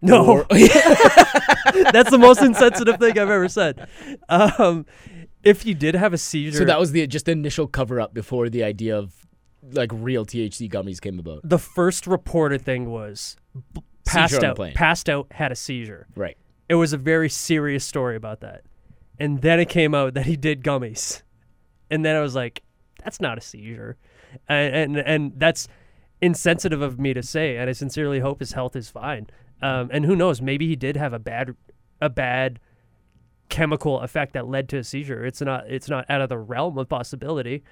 No, Or- that's the most insensitive thing I've ever said. Um, if you did have a seizure, so that was the just the initial cover up before the idea of like real THC gummies came about. the first reported thing was b- passed out, passed out, had a seizure. Right. It was a very serious story about that, and then it came out that he did gummies, and then I was like, that's not a seizure, and and, and that's insensitive of me to say, and I sincerely hope his health is fine. Um, and who knows, maybe he did have a bad a bad chemical effect that led to a seizure. It's not it's not out of the realm of possibility.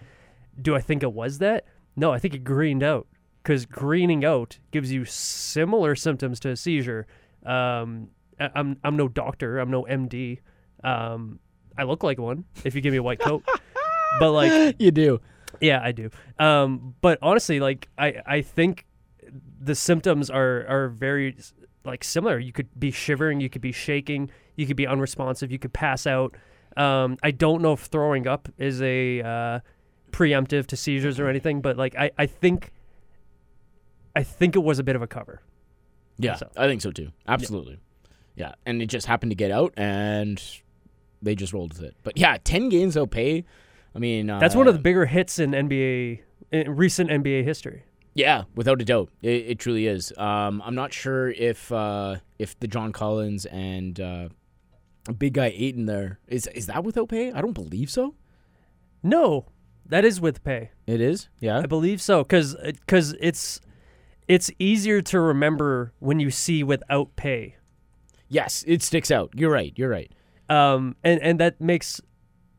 Do I think it was that? No, I think it greened out because greening out gives you similar symptoms to a seizure. Um, I'm I'm no doctor. I'm no MD. Um, I look like one if you give me a white coat, but like You do. Yeah, I do. Um, but honestly, like I, I think the symptoms are are very like similar. You could be shivering, you could be shaking, you could be unresponsive, you could pass out. Um, I don't know if throwing up is a uh, preemptive to seizures or anything, but like I, I think I think it was a bit of a cover. Yeah, So- I think so too. Absolutely. Yeah. and it just happened to get out, and they just rolled with it. But yeah, ten games they'll pay. I mean, uh, That's one of the bigger hits in NBA in recent NBA history. Yeah, without a doubt, it, it truly is. Um, I'm not sure if uh, if the John Collins and uh, big guy Ayton there is is that without pay? I don't believe so. No, that is with pay. It is. Yeah. I believe so because because it's it's easier to remember when you see without pay. Yes, it sticks out. You're right. You're right. Um, and and that makes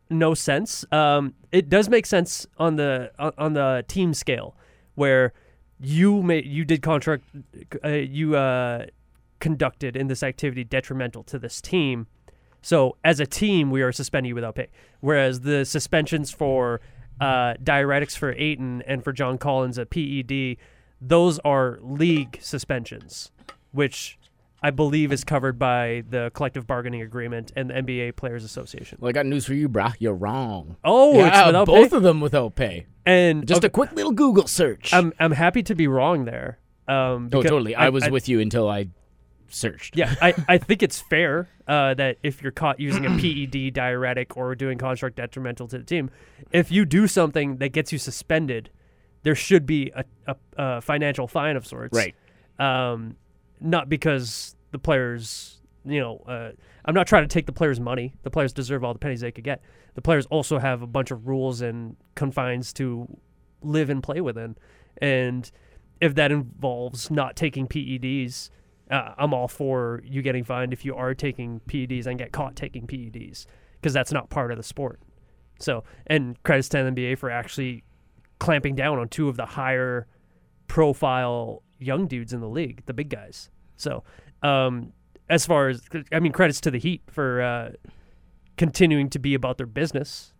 no sense. Um, it does make sense on the on, the team scale where you may you did contract uh, you uh, conducted in this activity detrimental to this team. So as a team, we are suspending you without pay. Whereas the suspensions for uh, diuretics for Ayton and for John Collins at PED, those are league suspensions, which I believe is covered by the collective bargaining agreement and the NBA Players Association. Well, I got news for you, brah. You're wrong. Oh, it's yeah, both pay? of them without pay. And Just okay, a quick little Google search. I'm I'm happy to be wrong there. Um, oh, totally. I, was with you until I searched. Yeah, I, I think it's fair uh, that if you're caught using a PED diuretic or doing construct detrimental to the team, if you do something that gets you suspended, there should be a, a, a financial fine of sorts. Right. Um, not because the players, you know, uh, I'm not trying to take the players' money. The players deserve all the pennies they could get. The players also have a bunch of rules and confines to live and play within. And if that involves not taking PEDs, uh, I'm all for you getting fined if you are taking PEDs and get caught taking PEDs because that's not part of the sport. So, and credits to the NBA for actually clamping down on two of the higher profile young dudes in the league, the big guys. So, um, as far as I mean, credits to the Heat for uh, continuing to be about their business,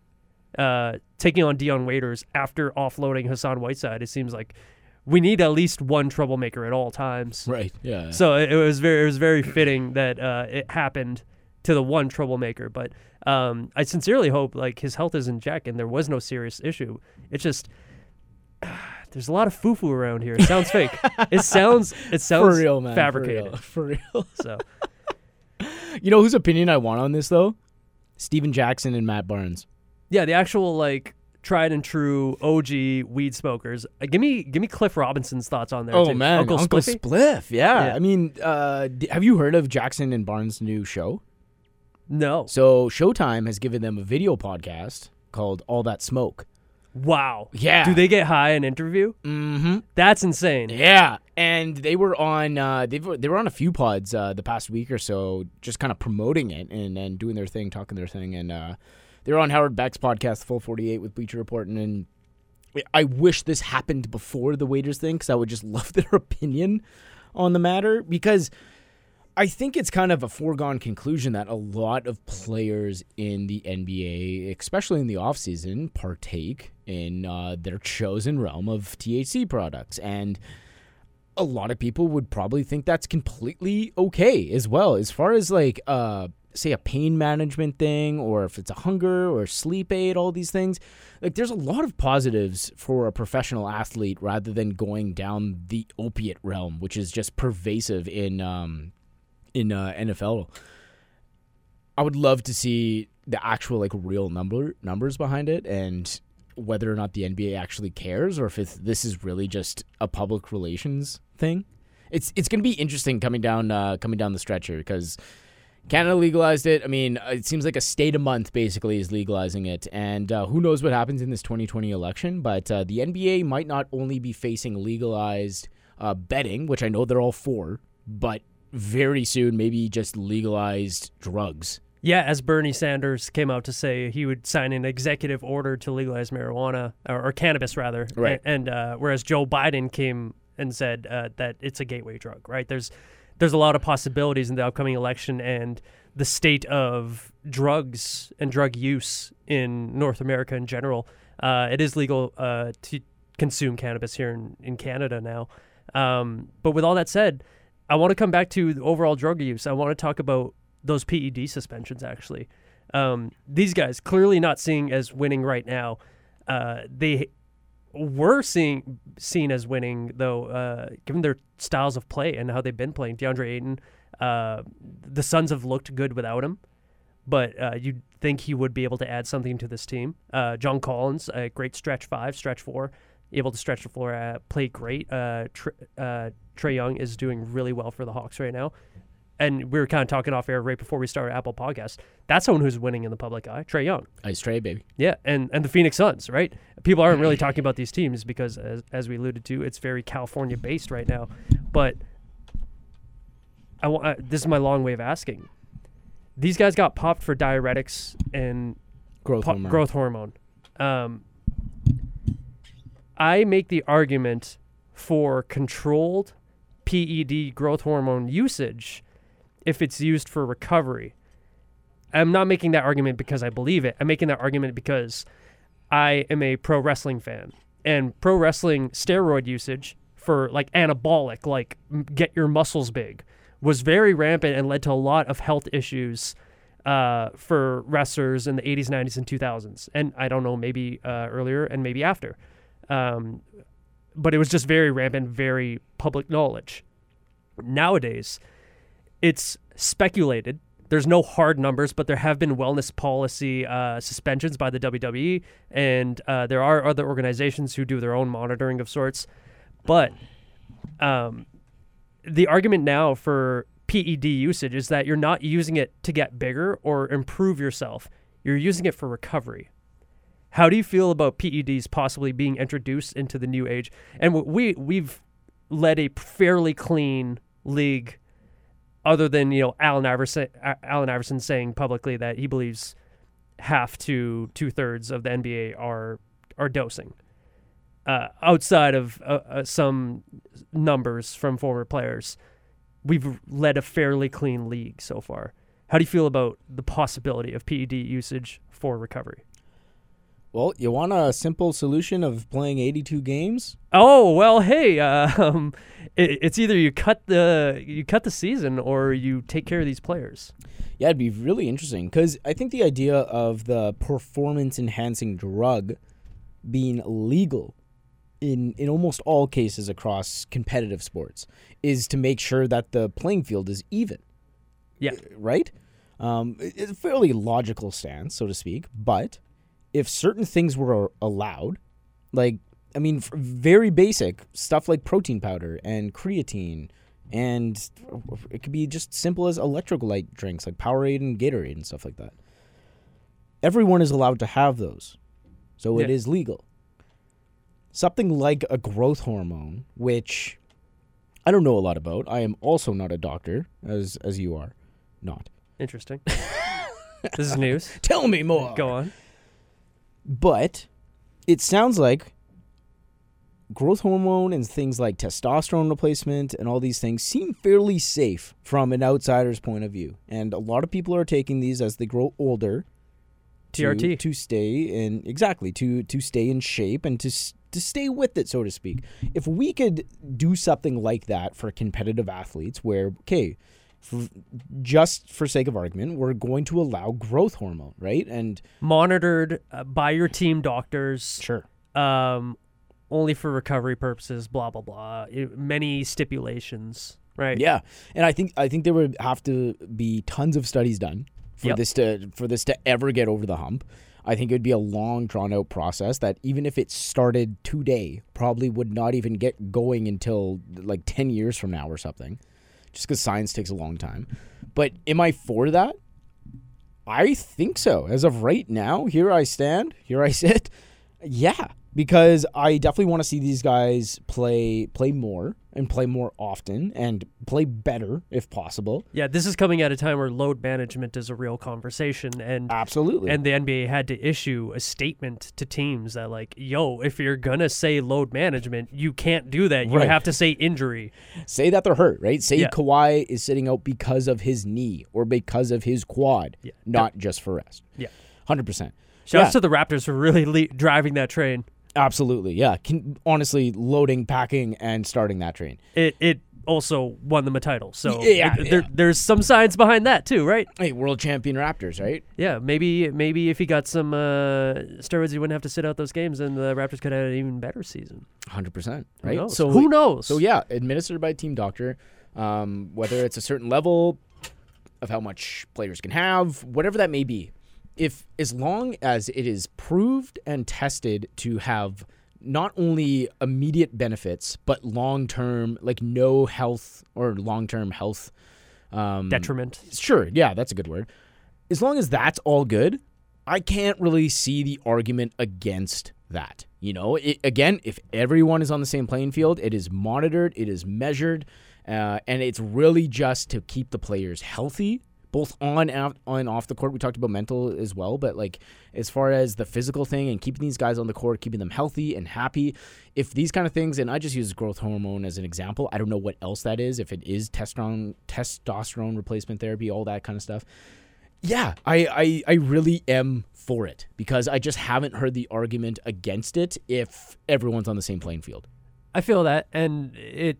uh, taking on Dion Waiters after offloading Hassan Whiteside. It seems like we need at least one troublemaker at all times. Right. Yeah. So it, it was very it was very fitting that uh, it happened to the one troublemaker. But um, I sincerely hope like his health is in check and there was no serious issue. It's just there's a lot of foo foo around here. It sounds fake. It sounds it sounds for real, man. fabricated. For real. For real. So you know whose opinion I want on this though? Stephen Jackson and Matt Barnes. yeah, the actual like tried and true OG weed smokers. Uh, give me give me Cliff Robinson's thoughts on there. Oh too. man, Uncle, Spliffy? Spliff. Yeah. Yeah. I mean, uh, d- have you heard of Jackson and Barnes' new show? No. So Showtime has given them a video podcast called All That Smoke. Wow. Yeah. Do they get high and interview? Mm-hmm. That's insane. Yeah, and they were on. Uh, they they were on a few pods uh, the past week or so, just kind of promoting it and and doing their thing, talking their thing, and uh, they were on Howard Beck's podcast, Full Forty Eight, with Bleacher Report, and. and I wish this happened before the waiters thing because I would just love their opinion on the matter because I think it's kind of a foregone conclusion that a lot of players in the NBA, especially in the offseason, partake in uh, their chosen realm of THC products. And a lot of people would probably think that's completely okay as well. As far as like, uh, say, a pain management thing, or if it's a hunger or sleep aid, all these things, like there's a lot of positives for a professional athlete rather than going down the opiate realm, which is just pervasive in. Um, in uh, NFL. I would love to see the actual like real number numbers behind it and whether or not the NBA actually cares or if this is really just a public relations thing. It's it's going to be interesting coming down uh, coming down the stretch here because Canada legalized it. I mean, it seems like a state a month basically is legalizing it, and uh, who knows what happens in this 2020 election. But uh, the NBA might not only be facing legalized uh, betting, which I know they're all for, but very soon maybe just legalized drugs. Yeah, as Bernie Sanders came out to say he would sign an executive order to legalize marijuana or, or cannabis rather, Right. And, and uh, whereas Joe Biden came and said uh, that it's a gateway drug, right? There's there's a lot of possibilities in the upcoming election and the state of drugs and drug use in North America in general. Uh, it is legal uh, to consume cannabis here in, in Canada now. Um, but with all that said, I want to come back to the overall drug use. I want to talk about those PED suspensions, actually. Um, these guys clearly not seeing as winning right now. Uh, they were seeing seen as winning though, uh, given their styles of play and how they've been playing. DeAndre Ayton, uh, the Suns have looked good without him, but uh, you'd think he would be able to add something to this team. Uh, John Collins, a great stretch five, stretch four, able to stretch the floor, uh, play great. Uh, Trae Young is doing really well for the Hawks right now and we were kind of talking off air right before we started Apple Podcast. That's someone who's winning in the public eye, Trae Young. Ice Trae, baby. Yeah, and and the Phoenix Suns, right? People aren't really talking about these teams because, as, as we alluded to, it's very California based right now. But I want uh, this is my long way of asking. These guys got popped for diuretics and growth po- hormone. Growth hormone. Um, I make the argument for controlled PED growth hormone usage if it's used for recovery. I'm not making that argument because I believe it. I'm making that argument because I am a pro wrestling fan. And pro wrestling steroid usage for like anabolic, like get your muscles big, was very rampant and led to a lot of health issues uh, for wrestlers in the 80s, 90s, and 2000s. And I don't know, maybe uh, earlier and maybe after. Um, but it was just very rampant, very public knowledge. Nowadays, it's speculated. There's no hard numbers, but there have been wellness policy uh, suspensions by the WWE, and uh, there are other organizations who do their own monitoring of sorts. But um, the argument now for PED usage is that you're not using it to get bigger or improve yourself. You're using it for recovery. How do you feel about PEDs possibly being introduced into the new age? And we we've led a fairly clean league other than you know Allen Iverson, Allen Iverson saying publicly that he believes half to two thirds of the NBA are are dosing. Uh, outside of uh, uh, some numbers from former players, we've led a fairly clean league so far. How do you feel about the possibility of PED usage for recovery? Well, you want a simple solution of playing 82 games? Oh well, hey, uh, um, it, it's either you cut the you cut the season or you take care of these players. Yeah, it'd be really interesting because I think the idea of the performance enhancing drug being legal in in almost all cases across competitive sports is to make sure that the playing field is even. Yeah. Right. Um, it's a fairly logical stance, so to speak, but if certain things were allowed, like I mean, very basic stuff like protein powder and creatine, and it could be just simple as electrolyte drinks like Powerade and Gatorade and stuff like that. Everyone is allowed to have those, so yeah. it is legal. Something like a growth hormone, which I don't know a lot about. I am also not a doctor, as as you are, not. Interesting. this is news. Tell me more. Go on. But it sounds like growth hormone and things like testosterone replacement and all these things seem fairly safe from an outsider's point of view. And a lot of people are taking these as they grow older. TRT to, to stay in exactly to to stay in shape and to to stay with it, so to speak. If we could do something like that for competitive athletes, where okay, for, just for sake of argument, we're going to allow growth hormone, right? And monitored uh, by your team doctors. Sure. Um, only for recovery purposes. Blah blah blah. It, many stipulations. Right. Yeah, and I think I think there would have to be tons of studies done for yep. this to for this to ever get over the hump. I think it would be a long drawn out process that even if it started today, probably would not even get going until like 10 years from now or something just because science takes a long time. But am I for that? I think so. As of right now, here I stand, here I sit. Yeah, because I definitely want to see these guys play play more and play more often and play better if possible. Yeah, this is coming at a time where load management is a real conversation and Absolutely. And the NBA had to issue a statement to teams that like, "Yo, if you're going to say load management, you can't do that. You right. have to say injury. Say that they're hurt, right? Say yeah. Kawhi is sitting out because of his knee or because of his quad, yeah. not just for rest." Yeah. 100%. Shouts Yeah. to the Raptors for really le- driving that train. Absolutely, yeah. Can, honestly, loading, packing, and starting that train. It it also won them a title. So Yeah, it- there, there's some science behind that too, right? Hey, world champion Raptors, right? Yeah, maybe maybe if he got some uh, steroids, he wouldn't have to sit out those games, and the Raptors could have an even better season. Hundred percent, Who right? knows? So who knows? So yeah, administered by a team doctor. Um, whether it's a certain level of how much players can have, whatever that may be, if as long as it is proved and tested to have not only immediate benefits but long term, like no health or long term health um, detriment. Sure, yeah, that's a good word. As long as that's all good, I can't really see the argument against that. You know, it, again, if everyone is on the same playing field, it is monitored, it is measured, uh, and it's really just to keep the players healthy, both on and off the court. We talked about mental as well, but like as far as the physical thing and keeping these guys on the court, keeping them healthy and happy. If these kind of things, and I just use growth hormone as an example. I don't know what else that is. If it is testosterone, testosterone replacement therapy, all that kind of stuff. Yeah, I, I, I really am for it because I just haven't heard the argument against it if everyone's on the same playing field. I feel that, and it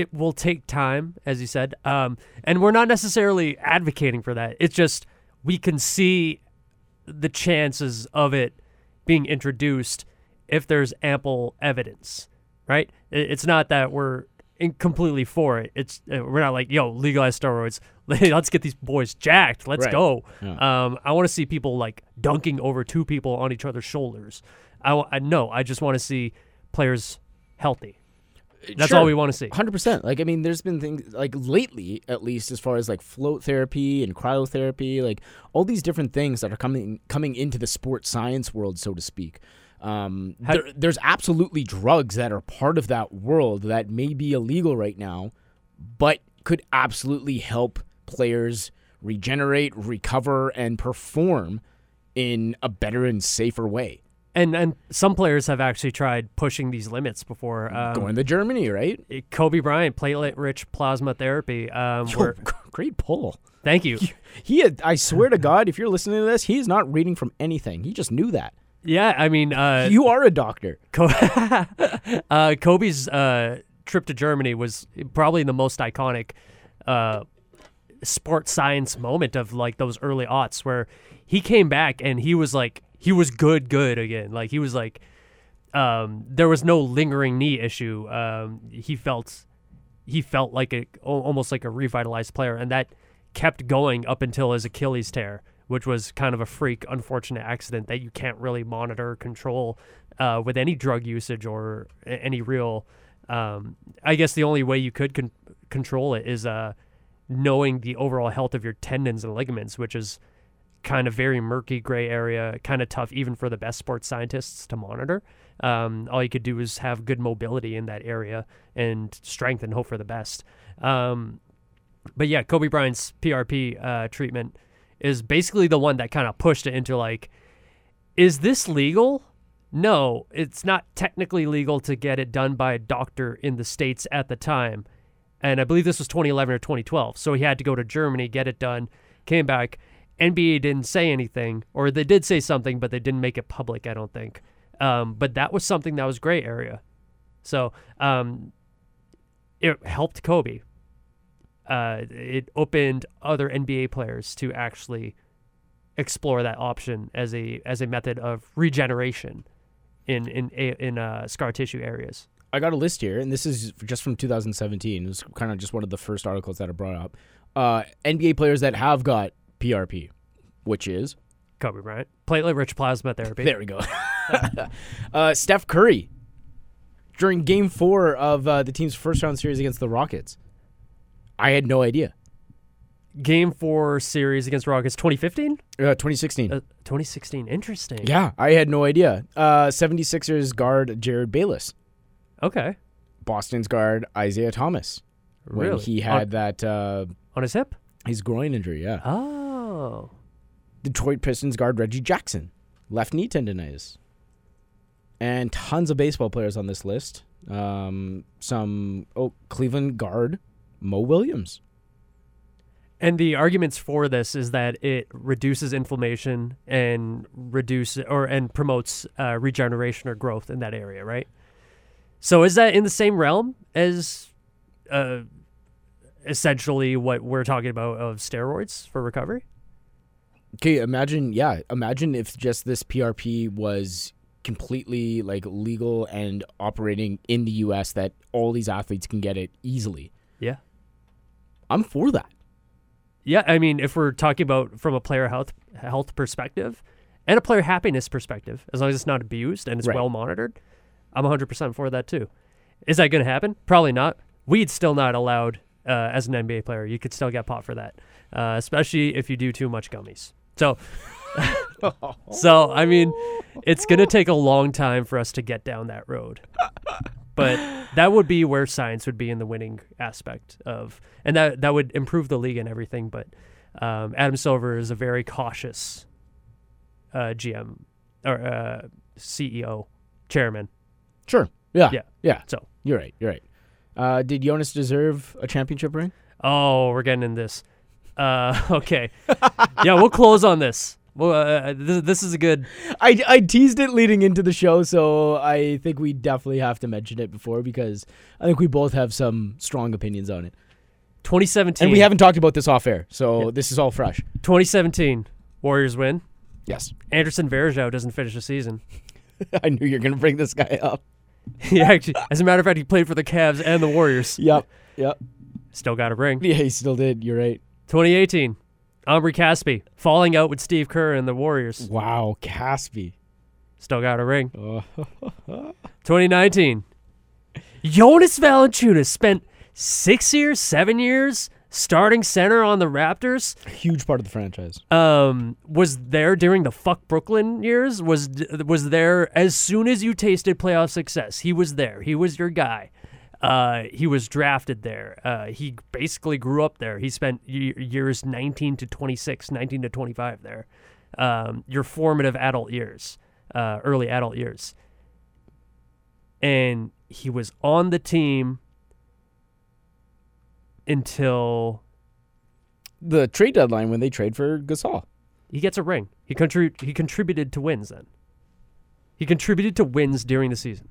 it will take time, as you said. Um, and we're not necessarily advocating for that. It's just we can see the chances of it being introduced if there's ample evidence, right? It's not that we're in completely for it. It's uh, we're not like yo legalize steroids. Let's get these boys jacked. Let's Right. go. Yeah. Um, I want to see people like dunking over two people on each other's shoulders. I, w- I no, I just want to see players healthy. That's all we want to see. Hundred percent. Like I mean, there's been things like lately, at least as far as like float therapy and cryotherapy, like all these different things that are coming coming into the sports science world, so to speak. Um, How- there, there's absolutely drugs that are part of that world that may be illegal right now, but could absolutely help players regenerate, recover, and perform in a better and safer way. And and some players have actually tried pushing these limits before. Um, Going to Germany, right? Kobe Bryant, platelet-rich plasma therapy. Um, Yo, where, great pull. thank you. He had, I swear to God, if you're listening to this, he's not reading from anything. He just knew that. Yeah, I mean, uh, You are a doctor. Co- uh, Kobe's uh, trip to Germany was probably the most iconic uh, sports science moment of like those early aughts where he came back and he was like he was good good again. Like he was like um, there was no lingering knee issue. Um, he felt he felt like a almost like a revitalized player and that kept going up until his Achilles tear which was kind of a freak unfortunate accident that you can't really monitor or control uh, with any drug usage or any real um, I guess the only way you could con- control it is uh, knowing the overall health of your tendons and ligaments which is kind of very murky gray area, kind of tough even for the best sports scientists to monitor. Um, all you could do is have good mobility in that area and strength and hope for the best. Um, but yeah, Kobe Bryant's PRP uh, treatment is basically the one that kind of pushed it into like, is this legal? No, it's not technically legal to get it done by a doctor in the States at the time. And I believe this was 2011 or 2012. So he had to go to Germany, get it done, came back. NBA didn't say anything, or they did say something, but they didn't make it public, I don't think. Um, but that was something that was gray area. So um, it helped Kobe. Uh, it opened other NBA players to actually explore that option as a as a method of regeneration in in in uh, scar tissue areas. I got a list here, and this is just from 2017. It was kind of just one of the first articles that I brought up. Uh, NBA players that have got PRP, which is Kobe Bryant, platelet rich plasma therapy. there we go. uh, Steph Curry during Game Four of uh, the team's first round series against the Rockets. I had no idea. Game four series against Rockets, 2015, Uh, 2016. uh, 2016. Interesting. yeah, I had no idea. Uh, 76ers guard Jerryd Bayless. Okay. Boston's guard Isaiah Thomas. When he had that uh, On his hip. his groin injury, yeah. Oh. Detroit Pistons guard Reggie Jackson, left knee tendonitis. And tons of baseball players on this list. Um, some oh Cleveland guard Mo Williams. And the arguments for this is that it reduces inflammation and reduce or and promotes uh, regeneration or growth in that area, right? So is that in the same realm as uh, essentially what we're talking about of steroids for recovery? Okay, imagine, yeah, imagine if just this PRP was completely like legal and operating in the US that all these athletes can get it easily. Yeah. I'm for that. Yeah, I mean, if we're talking about from a player health health perspective and a player happiness perspective, as long as it's not abused and it's Right. well monitored, I'm 100% for that too. Is that going to happen? Probably not. Weed's still not allowed uh, as an NBA player. You could still get popped for that, uh, especially if you do too much gummies. So, so I mean, it's going to take a long time for us to get down that road. But that would be where science would be in the winning aspect of, and that that would improve the league and everything. But um, Adam Silver is a very cautious uh, GM or uh, CEO, chairman. Sure. Yeah. Yeah. Yeah. So, You're right. You're right. Uh, did Jonas deserve a championship ring? oh, we're getting in this. Uh, okay, yeah, we'll close on this. Well, uh, this, this is a good. I, I teased it leading into the show, so I think we definitely have to mention it before because I think we both have some strong opinions on it. 2017. And we haven't talked about this off air, so Yeah. this is all fresh. 2017 Warriors win. Yes. Anderson Varejao doesn't finish the season. I knew you were going to bring this guy up. he actually, as a matter of fact, he played for the Cavs and the Warriors. Yep. Yep. Still got a ring. Yeah, he still did. You're right. 2018, Omri Caspi falling out with Steve Kerr and the Warriors. Wow. Caspi. Still got a ring. Oh. 2019, Jonas Valanciunas spent six years, seven years starting center on the Raptors. Huge part of the franchise. Um, was there during the fuck Brooklyn years. Was was there as soon as you tasted playoff success. He was there. He was your guy. Uh, he was drafted there. Uh, he basically grew up there. He spent y- years 19 to 26, 19 to 25 there. Um, your formative adult years, uh, early adult years. And he was on the team until The trade deadline when they trade for Gasol. he gets a ring. He contrib- he contributed to wins then. He contributed to wins during the season.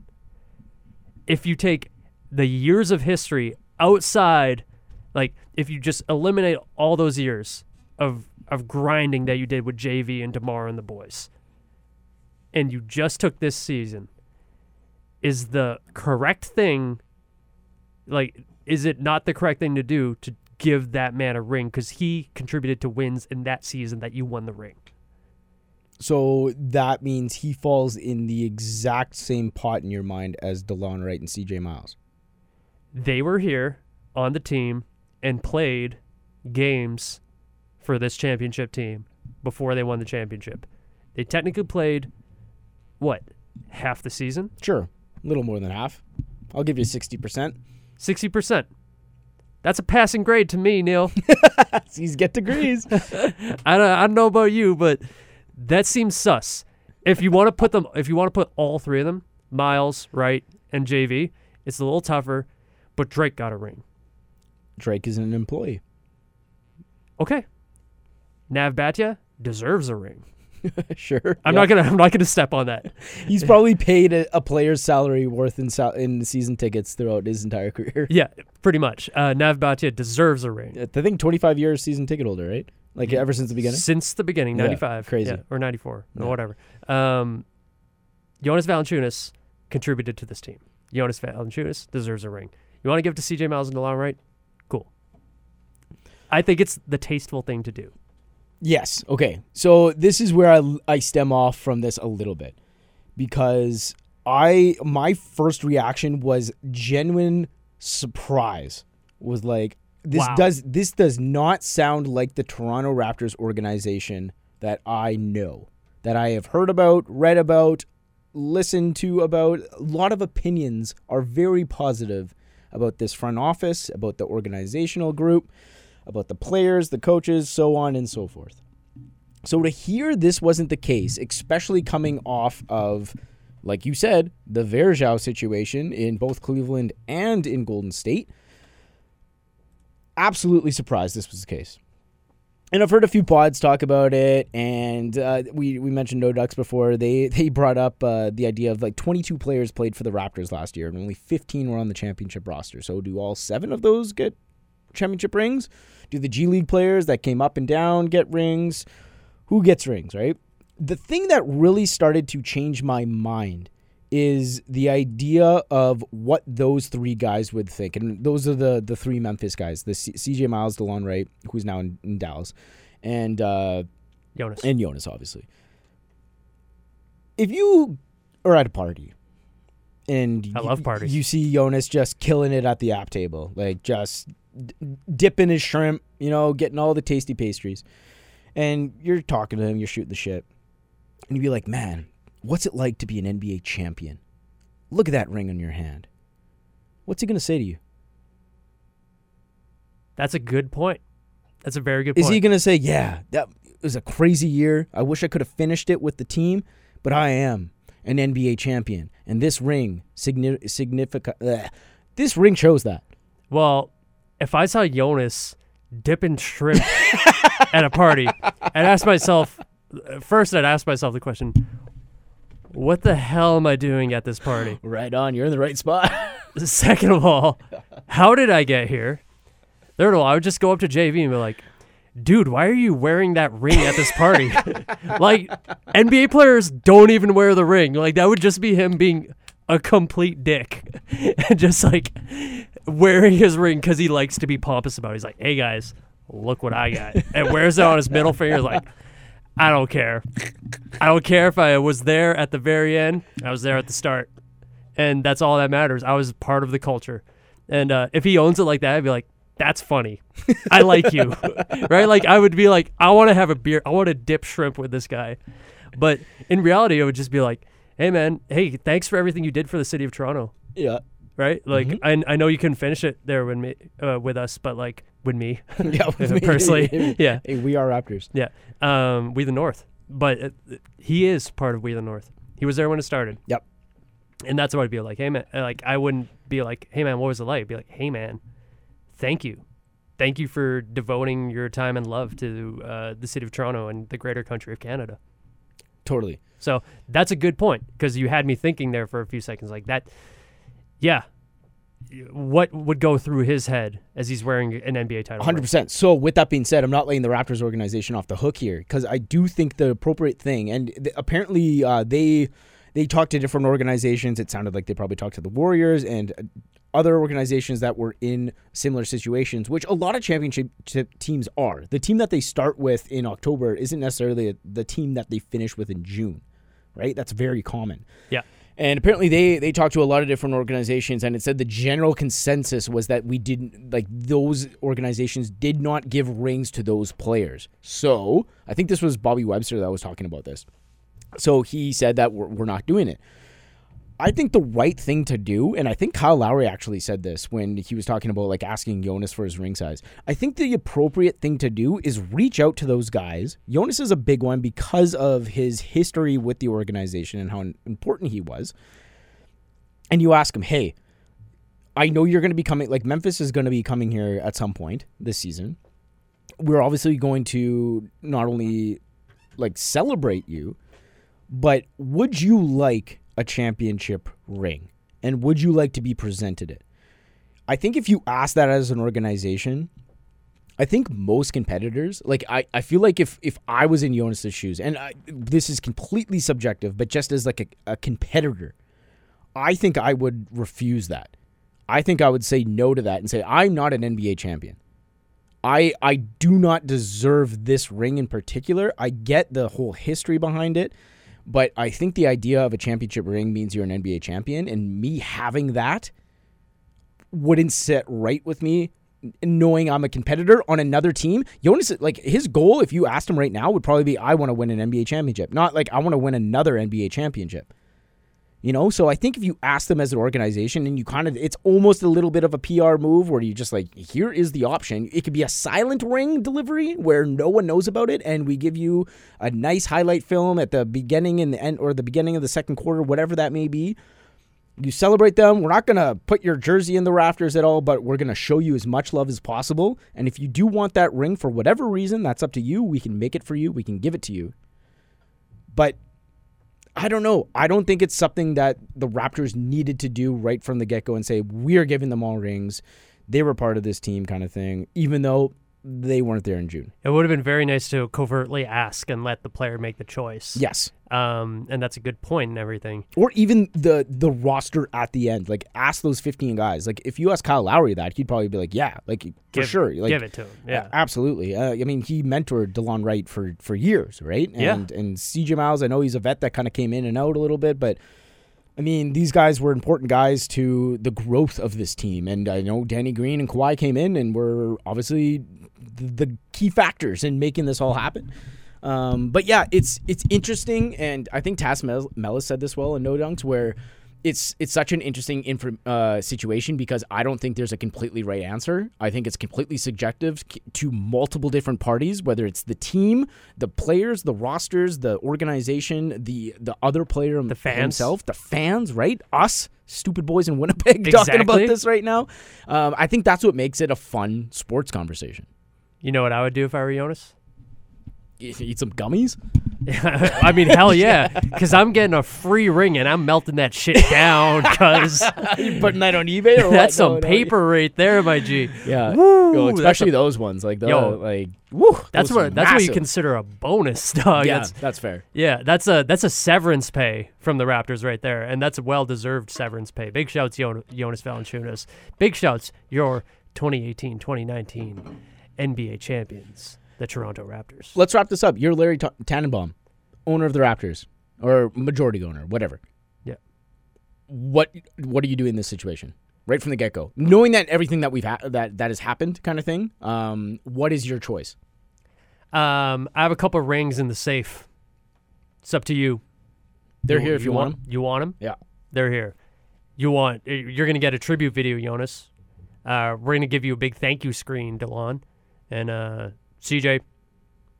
If you take the years of history outside, like if you just eliminate all those years of of grinding that you did with JV and Demar and the boys, and you just took this season, is the correct thing? Like, is it not the correct thing to do to give that man a ring because he contributed to wins in that season that you won the ring? So that means he falls in the exact same pot in your mind as DeLon Wright and CJ Miles. They were here on the team and played games for this championship team before they won the championship. They technically played what half the season, Sure. A little more than half. I'll give you 60%. sixty percent. That's a passing grade to me, Neil. These get degrees. I don't, I don't know about you, but that seems sus. If you want to put them, if you want to put all three of them, Miles, Wright, and JV, it's a little tougher. But Drake got a ring. Drake is an employee. Okay. Nav Bhatia deserves a ring. sure. I'm Yeah. not gonna. I'm not gonna step on that. He's probably paid a, a player's salary worth in sal- in season tickets throughout his entire career. Yeah, pretty much. Uh, Nav Bhatia deserves a ring I think 25 years season ticket holder, right? Like ever since the beginning. since the beginning, Yeah, 95, crazy. yeah, or 94, Yeah. or whatever. Um, Jonas Valanciunas contributed to this team. Jonas Valanciunas deserves a ring. You want to give it to CJ Miles in the long right? Cool. I think it's the tasteful thing to do. Yes. Okay. So this is where I, I stem off from this a little bit because I my first reaction was genuine surprise. Was like this Wow. does this does not sound like the Toronto Raptors organization that I know, that I have heard about, read about, listened to about. A lot of opinions are very positive about this front office, about the organizational group about the players, the coaches, so on and so forth. So to hear this wasn't the case, especially coming off of, like you said, the Varejao situation in both Cleveland and in Golden State, absolutely surprised this was the case. And I've heard a few pods talk about it, and uh, we we mentioned No Dunks before. They they brought up uh, the idea of like 22 players played for the Raptors last year, and only 15 were on the championship roster. So do all seven of those get championship rings? Do the G League players that came up and down get rings? Who gets rings? Right. The thing that really started to change my mind is the idea of what those three guys would think. And those are the the three Memphis guys: the C- CJ Miles, Delon Wright, who's now in, in Dallas, and uh, Jonas. and Jonas, obviously. If you are at a party and I you- love parties. you see Jonas just killing it at the app table, like just d- dipping his shrimp, you know, getting all the tasty pastries, and you're talking to him, you're shooting the shit, and you'd be like, man, what's it like to be an NBA champion? Look at that ring on your hand. What's he gonna say to you? That's a good point. That's a very good point. Is he gonna say, yeah, that was a crazy year. I wish I could have finished it with the team, but I am an NBA champion, and this ring signi- significant. This ring shows that. well, if I saw Jonas dipping shrimp at a party, I'd ask myself uh, first. I'd ask myself the question: What the hell am I doing at this party? Right on, you're in the right spot. Second of all, how did I get here? Third of all, I would just go up to JV and be like, dude, why are you wearing that ring at this party? like, NBA players don't even wear the ring. Like, that would just be him being a complete dick and just like wearing his ring because he likes to be pompous about it. He's like, hey guys, look what I got. And wears it on his middle finger. Like, I don't care. I don't care if I was there at the very end. I was there at the start and that's all that matters. I was part of the culture, and uh, if he owns it like that, I'd be like, "That's funny. I like you, right?" Like I would be like, "I want to have a beer. I want to dip shrimp with this guy," but in reality, it would just be like, "Hey man, hey, thanks for everything you did for the city of Toronto." yeah, Right? Like I, I know you couldn't finish it there with me, uh, with us, but like with me, yeah. personally, yeah, Hey, we are Raptors. yeah. Um, we the North, but uh, he is part of We the North. He was there when it started. Yep. And that's what I'd be like, hey man, like I wouldn't be like, hey man, what was it like? I'd be like, hey man, thank you, thank you for devoting your time and love to uh, the city of Toronto and the greater country of Canada. Totally. So that's a good point because you had me thinking there for a few seconds, like that. Yeah, what would go through his head as he's wearing an NBA title? Hundred percent. So, with that being said, I'm not letting the Raptors organization off the hook here because I do think the appropriate thing, and th- apparently uh, they they talked to different organizations. It sounded like they probably talked to the Warriors and uh, other organizations that were in similar situations, which a lot of championship teams are. The team that they start with in October isn't necessarily the team that they finish with in June, right? That's very common. Yeah. And apparently they they talked to a lot of different organizations and it said the general consensus was that we didn't like those organizations did not give rings to those players. So, I think this was Bobby Webster that was talking about this. So he said that we're, we're not doing it. I think the right thing to do, and I think Kyle Lowry actually said this when he was talking about like asking Jonas for his ring size. I think the appropriate thing to do is reach out to those guys. Jonas is a big one because of his history with the organization and how important he was. And you ask him, hey, I know you're going to be coming, like Memphis is going to be coming here at some point this season. We're obviously going to not only like celebrate you, but would you like a championship ring? And would you like to be presented it? I think if you ask that as an organization, I think most competitors, like I, I feel like if if I was in Jonas's shoes, and I, this is completely subjective, but just as like a, a competitor, I think I would refuse that. I think I would say no to that and say I'm not an NBA champion. I I do not deserve this ring in particular. I get the whole history behind it, but I think the idea of a championship ring means you're an NBA champion, and me having that wouldn't sit right with me. Knowing I'm a competitor on another team, Jonas, like his goal, if you asked him right now, would probably be I want to win an NBA championship, not like I want to win another NBA championship. You know, so I think if you ask them as an organization and you kind of, it's almost a little bit of a PR move where you just like, here is the option. It could be a silent ring delivery where no one knows about it, and we give you a nice highlight film at the beginning and the end, or the beginning of the second quarter, whatever that may be. You celebrate them. We're not going to put your jersey in the rafters at all, but we're going to show you as much love as possible. And if you do want that ring for whatever reason, that's up to you. We can make it for you, we can give it to you. But I don't know. I don't think it's something that the Raptors needed to do right from the get go and say, we are giving them all rings. They were part of this team, kind of thing, even though they weren't there in June. It would have been very nice to covertly ask and let the player make the choice. Yes. Um, and that's a good point and everything. Or even the the roster at the end. Like ask those 15 guys. Like if you ask Kyle Lowry that, he'd probably be like, "Yeah, like for Give- sure." Like give it to him. Yeah. absolutely. Uh, I mean, he mentored Delon Wright for for years, right? Yeah. And and CJ Miles, I know he's a vet that kind of came in and out a little bit, but I mean, these guys were important guys to the growth of this team. And I know Danny Green and Kawhi came in and were obviously the, key factors in making this all happen. Um, but yeah, it's it's interesting, and I think Tas Mel- Melas said this well in No Dunks, where it's it's such an interesting infor- uh, situation because I don't think there's a completely right answer. I think it's completely subjective to multiple different parties, whether it's the team, the players, the rosters, the organization, the the other player The fans. himself, the fans, right? Us, stupid boys in Winnipeg, talking about this right now. Um, I think that's what makes it a fun sports conversation. You know what I would do if I were Jonas? Eat some gummies. I mean, hell yeah, because I'm getting a free ring and I'm melting that shit down because you putting that on eBay or that's No, some no, paper right there, my G. Yeah, Woo, Yo, especially a- those ones like the Yo, like woo. That's what that's what you consider a bonus, dog. Yeah, That's, that's fair. yeah, that's a that's a severance pay from the Raptors right there, and that's a well deserved severance pay. Big shouts, Jon- Jonas Valanciunas. Big shouts, your 2018-2019 NBA champions, the Toronto Raptors. Let's wrap this up. You're Larry Ta- Tanenbaum, owner of the Raptors or majority owner, whatever. Yeah. What what do you do in this situation? Right from the get go, knowing that everything that we've ha- that that has happened, kind of thing. Um, what is your choice? Um, I have a couple rings in the safe. It's up to you. They're here if you, want them. You want them? Yeah. They're here. You want? You're gonna get a tribute video, Jonas. Uh, we're gonna give you a big thank you screen, Delon, and uh, CJ.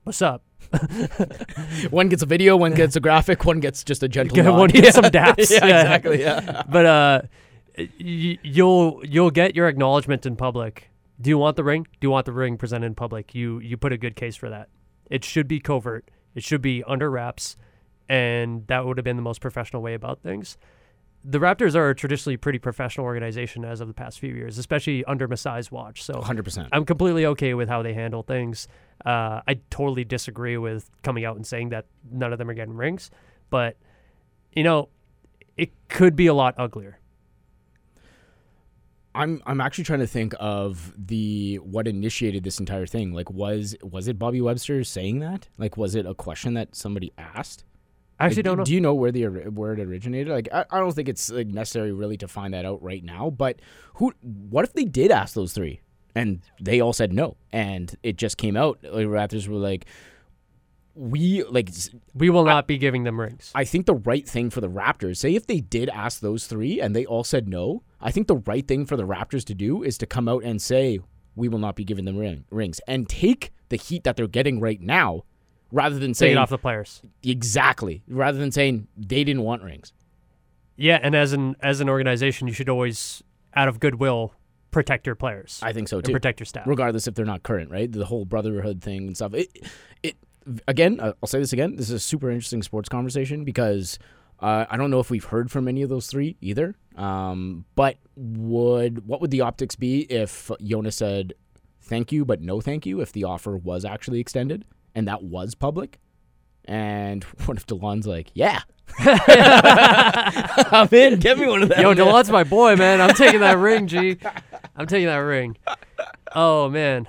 What's up? One gets a video, one gets a graphic, one gets just a gentle. One gets some daps. yeah, Yeah. exactly. Yeah. But uh, y- you'll you'll get your acknowledgement in public. Do you want the ring? Do you want the ring presented in public? You you put a good case for that. It should be covert. It should be under wraps, and that would have been the most professional way about things. The Raptors are a traditionally pretty professional organization as of the past few years, especially under Masai's watch. So 100%. I'm completely okay with how they handle things. Uh, I totally disagree with coming out and saying that none of them are getting rings, but you know, it could be a lot uglier. I'm I'm actually trying to think of the what initiated this entire thing. Like was was it Bobby Webster saying that? Like was it a question that somebody asked? I actually Like, don't know. Do you know where the where it originated? Like I, I don't think it's like necessary really to find that out right now, but who what if they did ask those 3 and they all said no and it just came out like Raptors were like we like we will not be giving them rings. I think the right thing for the Raptors, say if they did ask those three and they all said no, I think the right thing for the Raptors to do is to come out and say, we will not be giving them ring, rings and take the heat that they're getting right now rather than Take saying it off the players. exactly, rather than saying they didn't want rings. Yeah, and as an as an organization, you should always, out of goodwill, protect your players I think so too. protect your staff. Regardless if they're not current, right? The whole brotherhood thing and stuff. It, it again, I'll say this again. This is a super interesting sports conversation because uh, I don't know if we've heard from any of those three either. Um, but would what would the optics be if Jonas said thank you but no thank you if the offer was actually extended and that was public? And what if Delon's like, yeah, I'm in. Get me one of them. Yo. Delon's my boy, man. I'm taking that ring, G. I'm taking that ring. Oh man.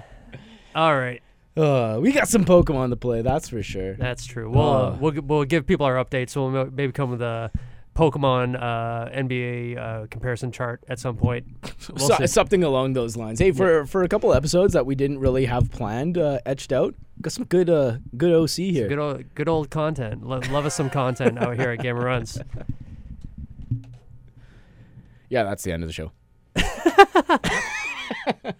All right, Uh, we got some Pokemon to play, that's for sure. that's true. We'll uh, Uh. we'll we'll give people our updates. We'll maybe come with a Pokemon uh, NBA uh, comparison chart at some point. We'll So- something along those lines. Hey, for for a couple episodes that we didn't really have planned, uh, etched out, got some good uh good OC here. Good old good old content. Lo- love us some content out here at Gamer Runs. yeah, that's the end of the show.